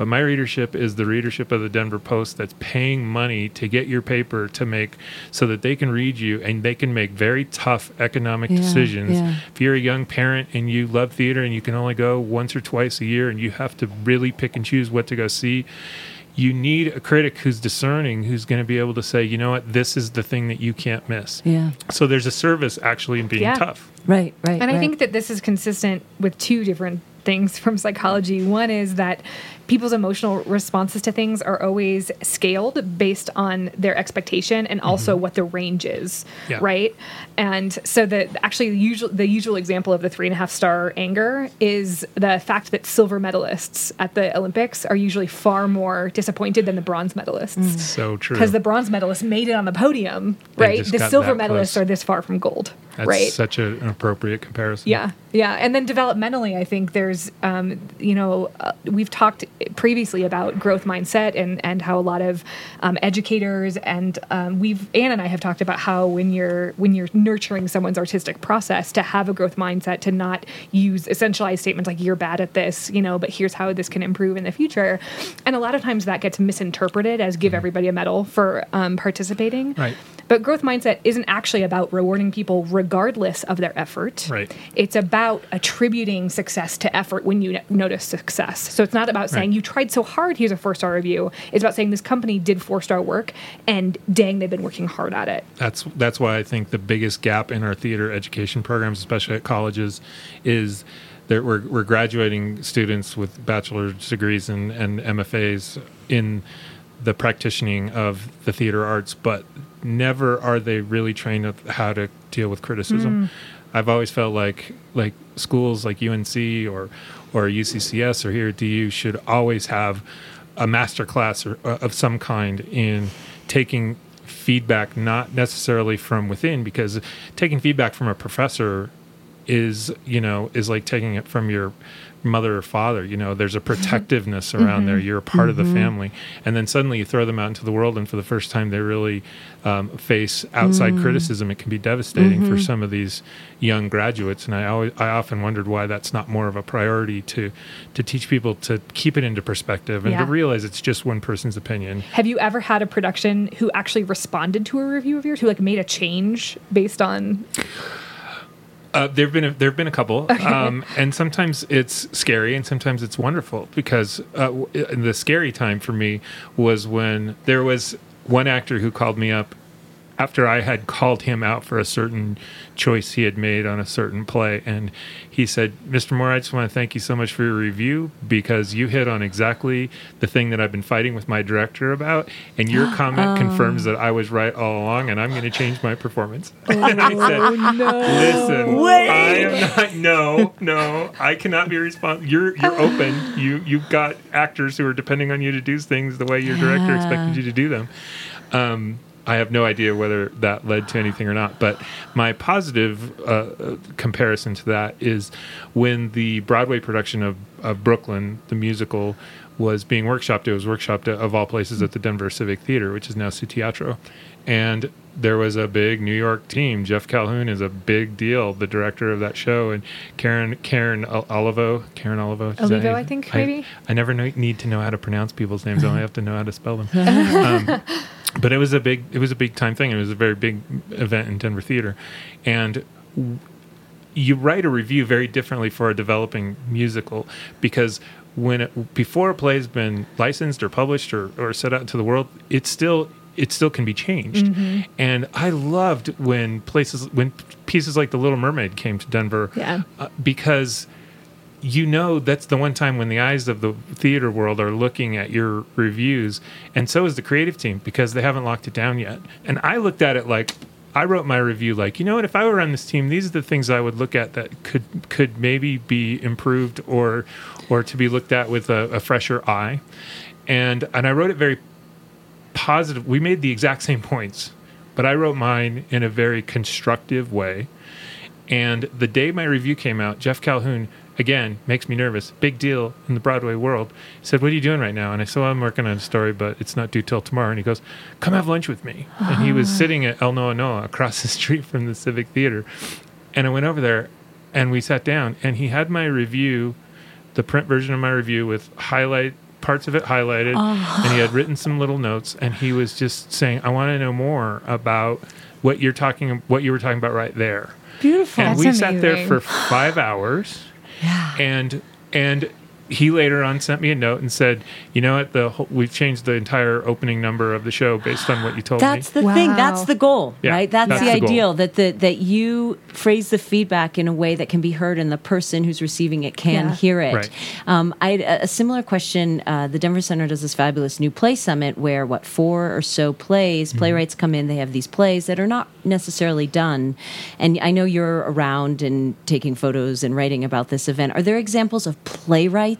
but my readership is the readership of the Denver Post that's paying money to get your paper to make so that they can read you and they can make very tough economic Yeah, decisions yeah. if you're a young parent and you love theater and you can only go once or twice a year and you have to really pick and choose what to go see, you need a critic who's discerning, who's going to be able to say, you know what, this is the thing that you can't miss. Yeah. So there's a service actually in being Yeah. tough. Right, right. And I think that this is consistent with two different things from psychology. One is that people's emotional responses to things are always scaled based on their expectation and also what the range is, Yeah. right? And so the actually the usual the usual example of the three and a half star anger is the fact that silver medalists at the Olympics are usually far more disappointed than the bronze medalists So true. because the bronze medalists made it on the podium, They right? The silver medalists close. are this far from gold, That's right? such a, an appropriate comparison. Yeah, yeah, and then developmentally, I think there's, um, you know, uh, we've talked previously about growth mindset and and how a lot of um, educators and um, we've Anne and I have talked about how when you're when you're nurturing someone's artistic process to have a growth mindset to not use essentialized statements like you're bad at this, you know, but here's how this can improve in the future, and a lot of times that gets misinterpreted as give everybody a medal for um, participating. Right. But growth mindset isn't actually about rewarding people regardless of their effort. Right. It's about attributing success to effort when you n- notice success. So it's not about saying Right. you tried so hard, here's a four star review. It's about saying this company did four star work and dang, they've been working hard at it. That's that's why I think the biggest gap in our theater education programs, especially at colleges, is that we're we're graduating students with bachelor's degrees and, and MFAs in the practicing of the theater arts, but never are they really trained of how to deal with criticism. I've always felt like like schools like UNC or or UCCS or here at DU should always have a master class or, uh, of some kind in taking feedback not necessarily from within because taking feedback from a professor is you know is like taking it from your mother or father you know there's a mm-hmm. protectiveness around there. Mm-hmm. You're a part of the mm-hmm. family. And then suddenly you throw them out into the world and for the first time they really um, face outside mm. criticism. It can be devastating for some of these young graduates. And i always i often wondered why that's not more of a priority to to teach people to keep it into perspective and Yeah. to realize it's just one person's opinion. Have you ever had a production who actually responded to a review of yours, who like made a change based on Uh, there've been a, there've been a couple, um, and sometimes it's scary, and sometimes it's wonderful. Because uh, w- the scary time for me was when there was one actor who called me up after I had called him out for a certain choice he had made on a certain play, and he said, "Mr. Moore, I just want to thank you so much for your review because you hit on exactly the thing that I've been fighting with my director about, and your comment confirms that I was right all along, and I'm going to change my performance." and I said, Listen, Wait. I am not. No, no, I cannot be responsible. You're you're open. You you've got actors who are depending on you to do things the way your director expected you to do them. Um, I have no idea whether that led to anything or not, but my positive uh, uh, comparison to that is when the Broadway production of, of Brooklyn, the musical, was being workshopped. It was workshopped at, of all places at the Denver Civic Theater, which is now Su Teatro. And there was a big New York team. Jeff Calhoun is a big deal, the director of that show, and Karen Karen Olivo, Karen Olivo, Olivo, I think, maybe? I, never know, need to know how to pronounce people's names. I only have to know how to spell them. um, but it was a big it was a big time thing. It was a very big event in Denver theater, and w- you write a review very differently for a developing musical because when it, before a play has been licensed or published or, or set out into the world, it's still it still can be changed. And I loved when places when pieces like The Little Mermaid came to Denver Yeah. uh, because you know that's the one time when the eyes of the theater world are looking at your reviews and so is the creative team because they haven't locked it down yet. And i looked at it like i wrote my review like you know what? If i were on this team these are the things i would look at that could could maybe be improved or or to be looked at with a, a fresher eye. And and i wrote it very positive we made the exact same points but i wrote mine in a very constructive way and the day my review came out, Jeff Calhoun, again, makes me nervous. Big deal in the Broadway world. He said, What are you doing right now? And I said, well, I'm working on a story, but it's not due till tomorrow. And he goes, Come have lunch with me. And he was ah. sitting at El Noa Noa across the street from the Civic Theater. And I went over there and we sat down, and he had my review, the print version of my review with highlight parts of it highlighted ah. and he had written some little notes and he was just saying i want to know more about what you're talking what you were talking about right there Beautiful. and That's we sat there for five hours. And and he later on sent me a note and said, "You know what? The whole, we've changed the entire opening number of the show based on what you told That's me." That's the thing. That's the goal, Yeah, right? That's, that's the, the ideal that the that you phrase the feedback in a way that can be heard, and the person who's receiving it can Yeah. hear it. Right. Um, I had a, a similar question. Uh, the Denver Center does this fabulous new play summit where what four or so plays, playwrights come in. They have these plays that are not necessarily done, and I know you're around and taking photos and writing about this event. Are there examples of playwrights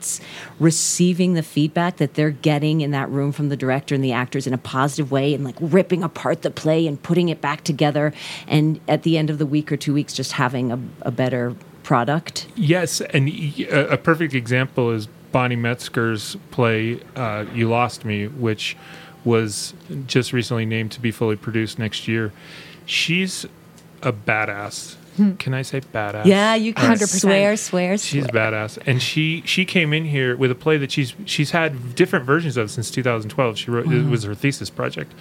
receiving the feedback that they're getting in that room from the director and the actors in a positive way and like ripping apart the play and putting it back together and at the end of the week or two weeks just having a, a better product Yes, and a perfect example is Bonnie Metzgar's play uh, "You Lost Me," which was just recently named to be fully produced next year. She's a badass. Can I say badass? yeah you can 100%. swear swear She's badass, and she she came in here with a play that she's she's had different versions of since 2012. She wrote it was her thesis project,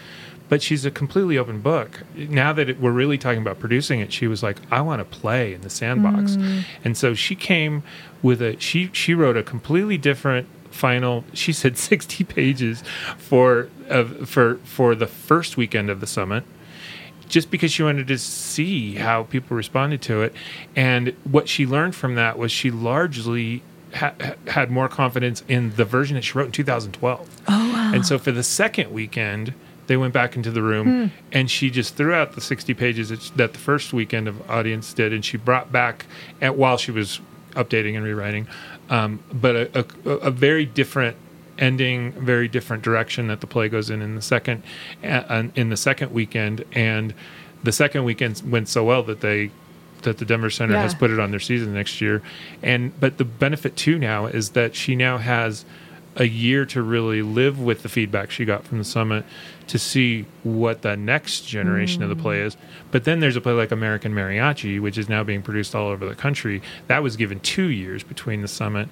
but she's a completely open book. Now that it, we're really talking about producing it, she was like, I want to play in the sandbox, mm. and so she came with a she she wrote a completely different final. She said 60 pages for of for for the first weekend of the summit just because she wanted to see how people responded to it. And what she learned from that was she largely ha- ha- had more confidence in the version that she wrote in 2012. Oh, wow. And so for the second weekend, they went back into the room and she just threw out the 60 pages that, that the first weekend of audience did. And she brought back, at, while she was updating and rewriting, um, but a, a, a very different ending very different direction that the play goes in in the second uh, in the second weekend and the second weekend went so well that they that the Denver Center Yeah. has put it on their season next year and but the benefit too now is that she now has a year to really live with the feedback she got from the summit to see what the next generation of the play is. But then there's a play like American Mariachi, which is now being produced all over the country. That was given two years between the summit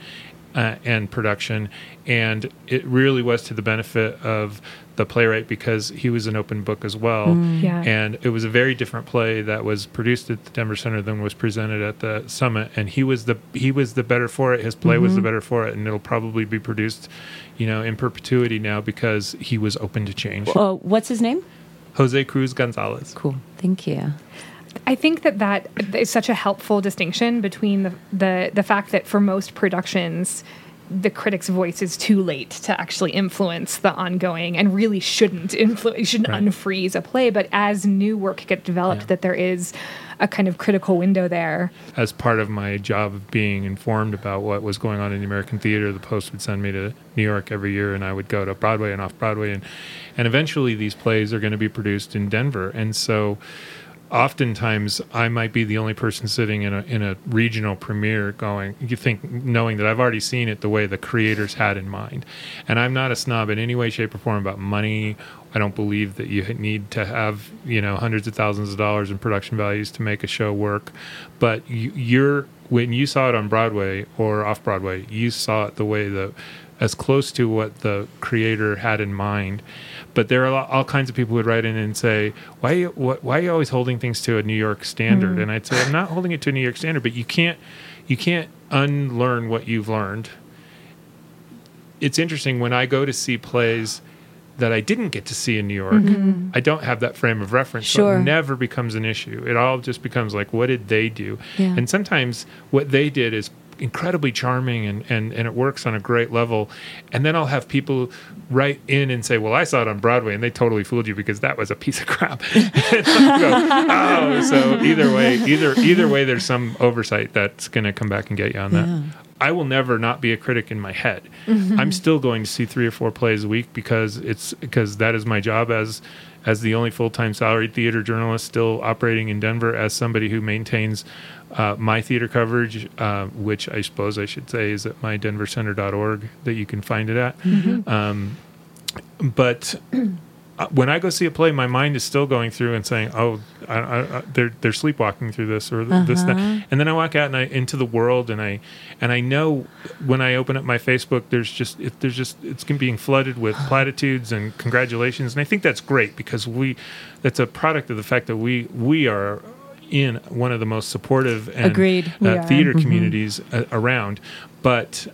uh, and production, and it really was to the benefit of the playwright because he was an open book as well. Mm. Yeah. And it was a very different play that was produced at the Denver Center than was presented at the summit. And he was the he was the better for it. His play was the mm-hmm. better for it, and it'll probably be produced, you know, in perpetuity now because he was open to change. oh what's his name Jose Cruz Gonzalez. cool thank you I think that that is such a helpful distinction between the, the the fact that for most productions the critic's voice is too late to actually influence the ongoing and really shouldn't influence shouldn't Right. unfreeze a play but as new work gets developed Yeah. that there is a kind of critical window there as part of my job of being informed about what was going on in the American theater, the Post would send me to New York every year, and I would go to Broadway and off Broadway, and and eventually these plays are going to be produced in Denver, and so oftentimes I might be the only person sitting in a in a regional premiere going you think knowing that I've already seen it the way the creators had in mind. And I'm not a snob in any way shape or form about money. I don't believe that you need to have, you know, hundreds of thousands of dollars in production values to make a show work. But you, you're when you saw it on Broadway or off Broadway, you saw it the way the as close to what the creator had in mind. But there are all kinds of people who would write in and say, "Why, are you, wh- why are you always holding things to a New York standard?" Mm. And I'd say, "I'm not holding it to a New York standard, but you can't, you can't unlearn what you've learned." It's interesting when I go to see plays that I didn't get to see in New York. Mm-hmm. I don't have that frame of reference, so it never becomes an issue. It all just becomes like, what did they do? Yeah. And sometimes what they did is incredibly charming and, and, and it works on a great level. And then I'll have people write in and say, well, I saw it on Broadway and they totally fooled you because that was a piece of crap. Go, oh, so either way, either either way, there's some oversight that's going to come back and get you on that. I will never not be a critic in my head. Mm-hmm. I'm still going to see three or four plays a week because it's because that is my job as as the only full time salaried theater journalist still operating in Denver as somebody who maintains uh, my theater coverage, uh, which I suppose I should say is at mydenvercenter.org that you can find it at. Um, but when I go see a play, my mind is still going through and saying, "Oh, I, I, I, they're they're sleepwalking through this or this that," and then I walk out and I into the world and I and I know when I open up my Facebook, there's just it, there's just it's being flooded with platitudes and congratulations, and I think that's great because we that's a product of the fact that we we are in one of the most supportive and Agreed. Uh, theater communities uh, around, but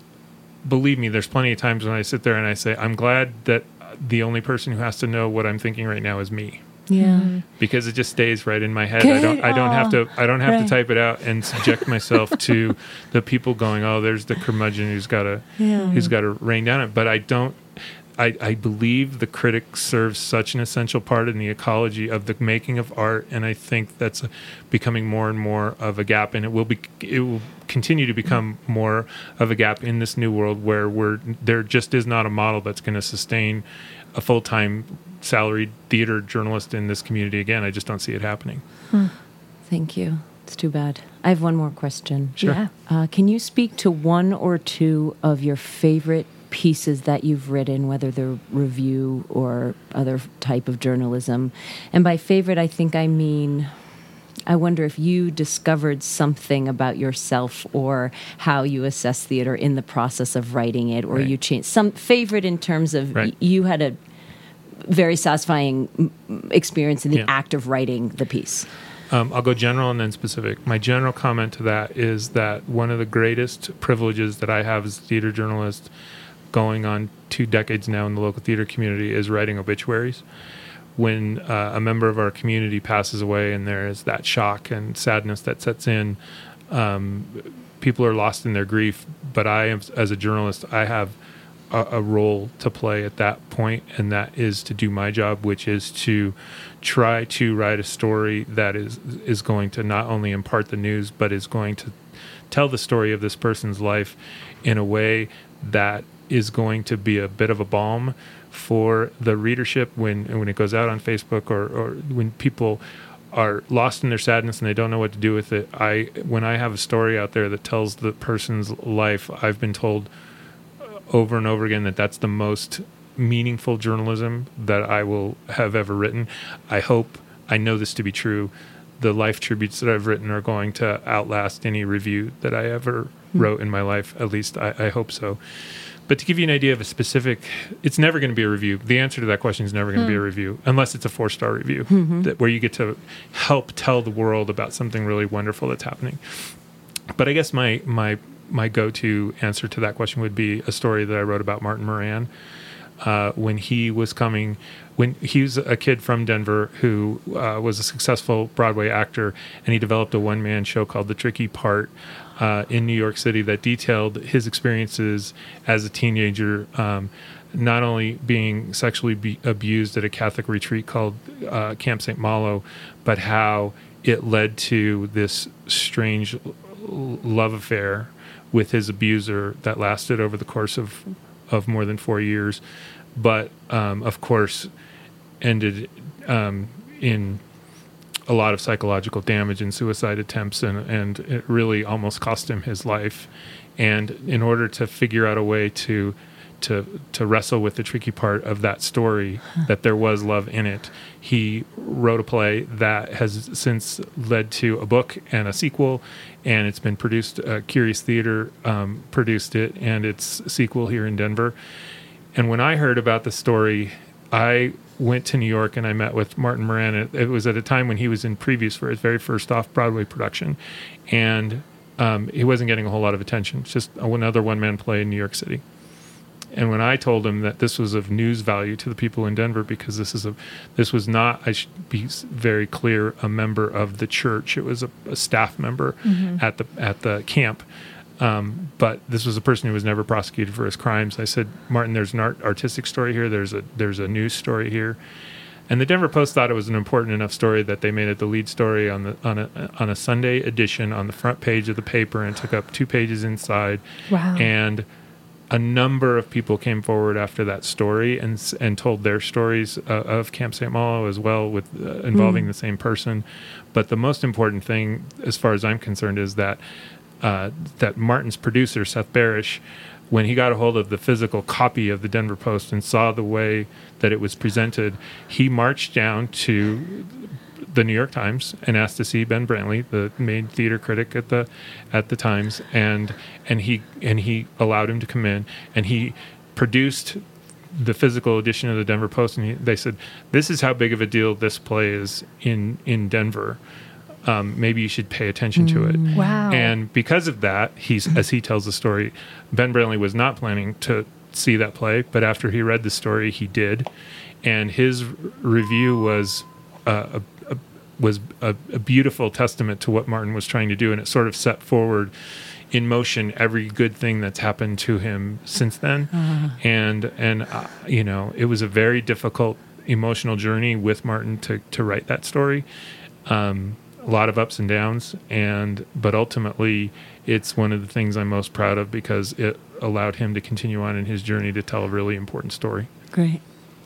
believe me, there's plenty of times when I sit there and I say, I'm glad that the only person who has to know what I'm thinking right now is me. Yeah. Mm-hmm. Because it just stays right in my head. I don't. I don't have to. I don't have right. to type it out and subject myself to the people going. Oh, there's the curmudgeon who's got to. Yeah. Who's got to rain down it. But I don't. I, I believe the critic serves such an essential part in the ecology of the making of art, and I think that's becoming more and more of a gap, and it will be it will continue to become more of a gap in this new world where we're there just is not a model that's going to sustain a full time salaried theater journalist in this community again. I just don't see it happening. Thank you. It's too bad. I have one more question. Sure. Yeah. Uh, can you speak to one or two of your favorite pieces that you've written, whether they're review or other type of journalism? And by favorite, I think I mean. I wonder if you discovered something about yourself or how you assess theater in the process of writing it, or Right. you changed some favorite in terms of Right. y- you had a very satisfying mm, mm, experience in the Yeah. act of writing the piece. Um, I'll go general and then specific. My general comment to that is that one of the greatest privileges that I have as a theater journalist, going on two decades now in the local theater community, is writing obituaries. When uh, a member of our community passes away and there is that shock and sadness that sets in, um, people are lost in their grief. But I, am, as a journalist, I have a, a role to play at that point, and that is to do my job, which is to try to write a story that is is going to not only impart the news, but is going to tell the story of this person's life in a way that is going to be a bit of a balm for the readership when when it goes out on Facebook or, or when people are lost in their sadness and they don't know what to do with it. I when I have a story out there that tells the person's life, I've been told over and over again that that's the most meaningful journalism that I will have ever written. I hope I know this to be true. The life tributes that I've written are going to outlast any review that I ever hmm. wrote in my life. At least I, I hope so. But to give you an idea of a specific, it's never going to be a review. The answer to that question is never going to be a review, unless it's a four star review that, where you get to help tell the world about something really wonderful that's happening. But I guess my my my go to answer to that question would be a story that I wrote about Martin Moran uh, when he was coming. When he was a kid from Denver who uh, was a successful Broadway actor, and he developed a one man show called The Tricky Part uh, in New York City that detailed his experiences as a teenager. Um, not only being sexually be abused at a Catholic retreat called uh, Camp St. Malo, but how it led to this strange love affair with his abuser that lasted over the course of of more than four years, but um, of course ended um, in a lot of psychological damage and suicide attempts, and, and it really almost cost him his life. And in order to figure out a way to to to wrestle with the tricky part of that story that there was love in it, he wrote a play that has since led to a book and a sequel, and it's been produced. Uh, Curious Theater um, produced it, and its sequel here in Denver. And when I heard about the story, I went to New York and I met with Martin Moran. It, it was at a time when he was in previews for his very first off Broadway production, and um, he wasn't getting a whole lot of attention. It's just another one man play in New York City. And when I told him that this was of news value to the people in Denver, because this is a, this was not, I should be very clear, a member of the church. It was a, a staff member at the at the camp. Um, but this was a person who was never prosecuted for his crimes. I said, Martin, there's an art, artistic story here. There's a there's a news story here. And the Denver Post thought it was an important enough story that they made it the lead story on the on a on a Sunday edition on the front page of the paper and took up two pages inside. Wow. And a number of people came forward after that story and and told their stories uh, of Camp St. Malo as well, with uh, involving the same person. But the most important thing, as far as I'm concerned, is that uh, that Martin's producer Seth Barrish, when he got a hold of the physical copy of the Denver Post and saw the way that it was presented, he marched down to the New York Times and asked to see Ben Brantley, the main theater critic at the at the Times, and and he and he allowed him to come in, and he produced the physical edition of the Denver Post, and he, they said, "This is how big of a deal this play is in in Denver. Um, maybe you should pay attention to it." Wow. And because of that, he's as he tells the story, Ben Brantley was not planning to see that play, but after he read the story, he did, and his review was uh, a, a, was a, a beautiful testament to what Martin was trying to do, and it sort of set forward in motion every good thing that's happened to him since then. And and uh, you know, it was a very difficult emotional journey with Martin to to write that story. Um, a lot of ups and downs, and but ultimately, it's one of the things I'm most proud of because it allowed him to continue on in his journey to tell a really important story. Great.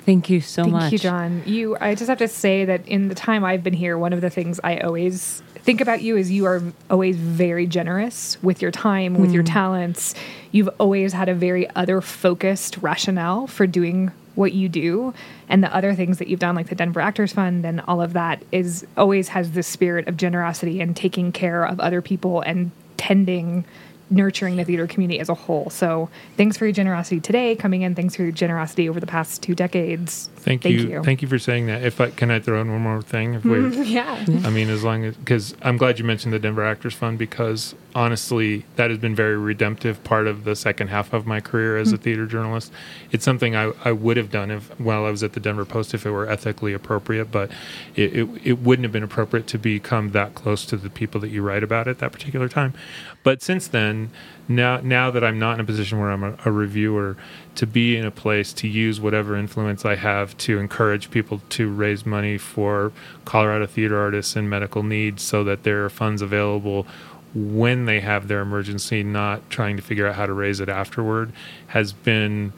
Thank you so Thank much. you, John. You, I just have to say that in the time I've been here, one of the things I always think about you is you are always very generous with your time, with your mm. talents. You've always had a very other focused rationale for doing what you do and the other things that you've done like the Denver Actors Fund and all of that is always has this spirit of generosity and taking care of other people and tending nurturing the theater community as a whole. So thanks for your generosity today coming in. Thanks for your generosity over the past two decades. Thank, Thank you. you. Thank you for saying that. If I can I throw in one more thing? If we Yeah. I mean, as long as because I'm glad you mentioned the Denver Actors Fund because honestly, that has been very redemptive part of the second half of my career as a hmm. theater journalist. It's something I, I would have done if while I was at the Denver Post if it were ethically appropriate, but it, it it wouldn't have been appropriate to become that close to the people that you write about at that particular time. But since then, now now that I'm not in a position where I'm a, a reviewer, to be in a place to use whatever influence I have to encourage people to raise money for Colorado theater artists in medical needs so that there are funds available when they have their emergency, not trying to figure out how to raise it afterward, has been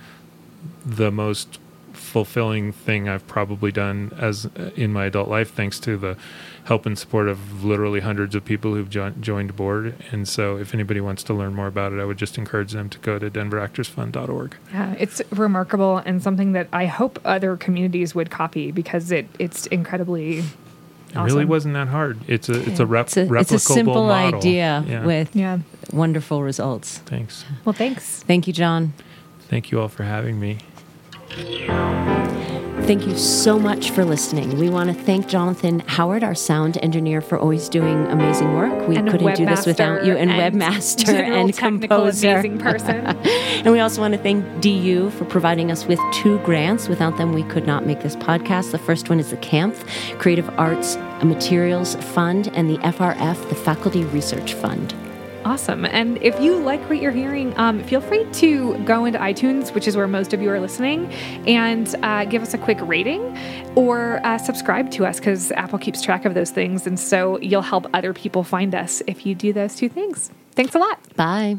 the most fulfilling thing I've probably done as uh, in my adult life, thanks to the help and support of literally hundreds of people who've jo- joined board. And so, if anybody wants to learn more about it, I would just encourage them to go to denveractorsfund.org. Yeah, it's remarkable and something that I hope other communities would copy because it it's incredibly It really wasn't that hard. It's a it's a, rep- It's a, replicable it's a simple model. idea Yeah. with Yeah. wonderful results. Thanks. Well, thanks. Thank you, John. Thank you all for having me. Thank you so much for listening. We want to thank Jonathan Howard, our sound engineer, for always doing amazing work. We And couldn't do this without you, and, and webmaster and composer. amazing person. And we also want to thank DU for providing us with two grants. Without them, we could not make this podcast. The first one is the CAMF, Creative Arts Materials Fund, and the FRF, the Faculty Research Fund. Awesome. And if you like what you're hearing, um, feel free to go into iTunes, which is where most of you are listening, and uh, give us a quick rating or uh, subscribe to us because Apple keeps track of those things. And so you'll help other people find us if you do those two things. Thanks a lot. Bye.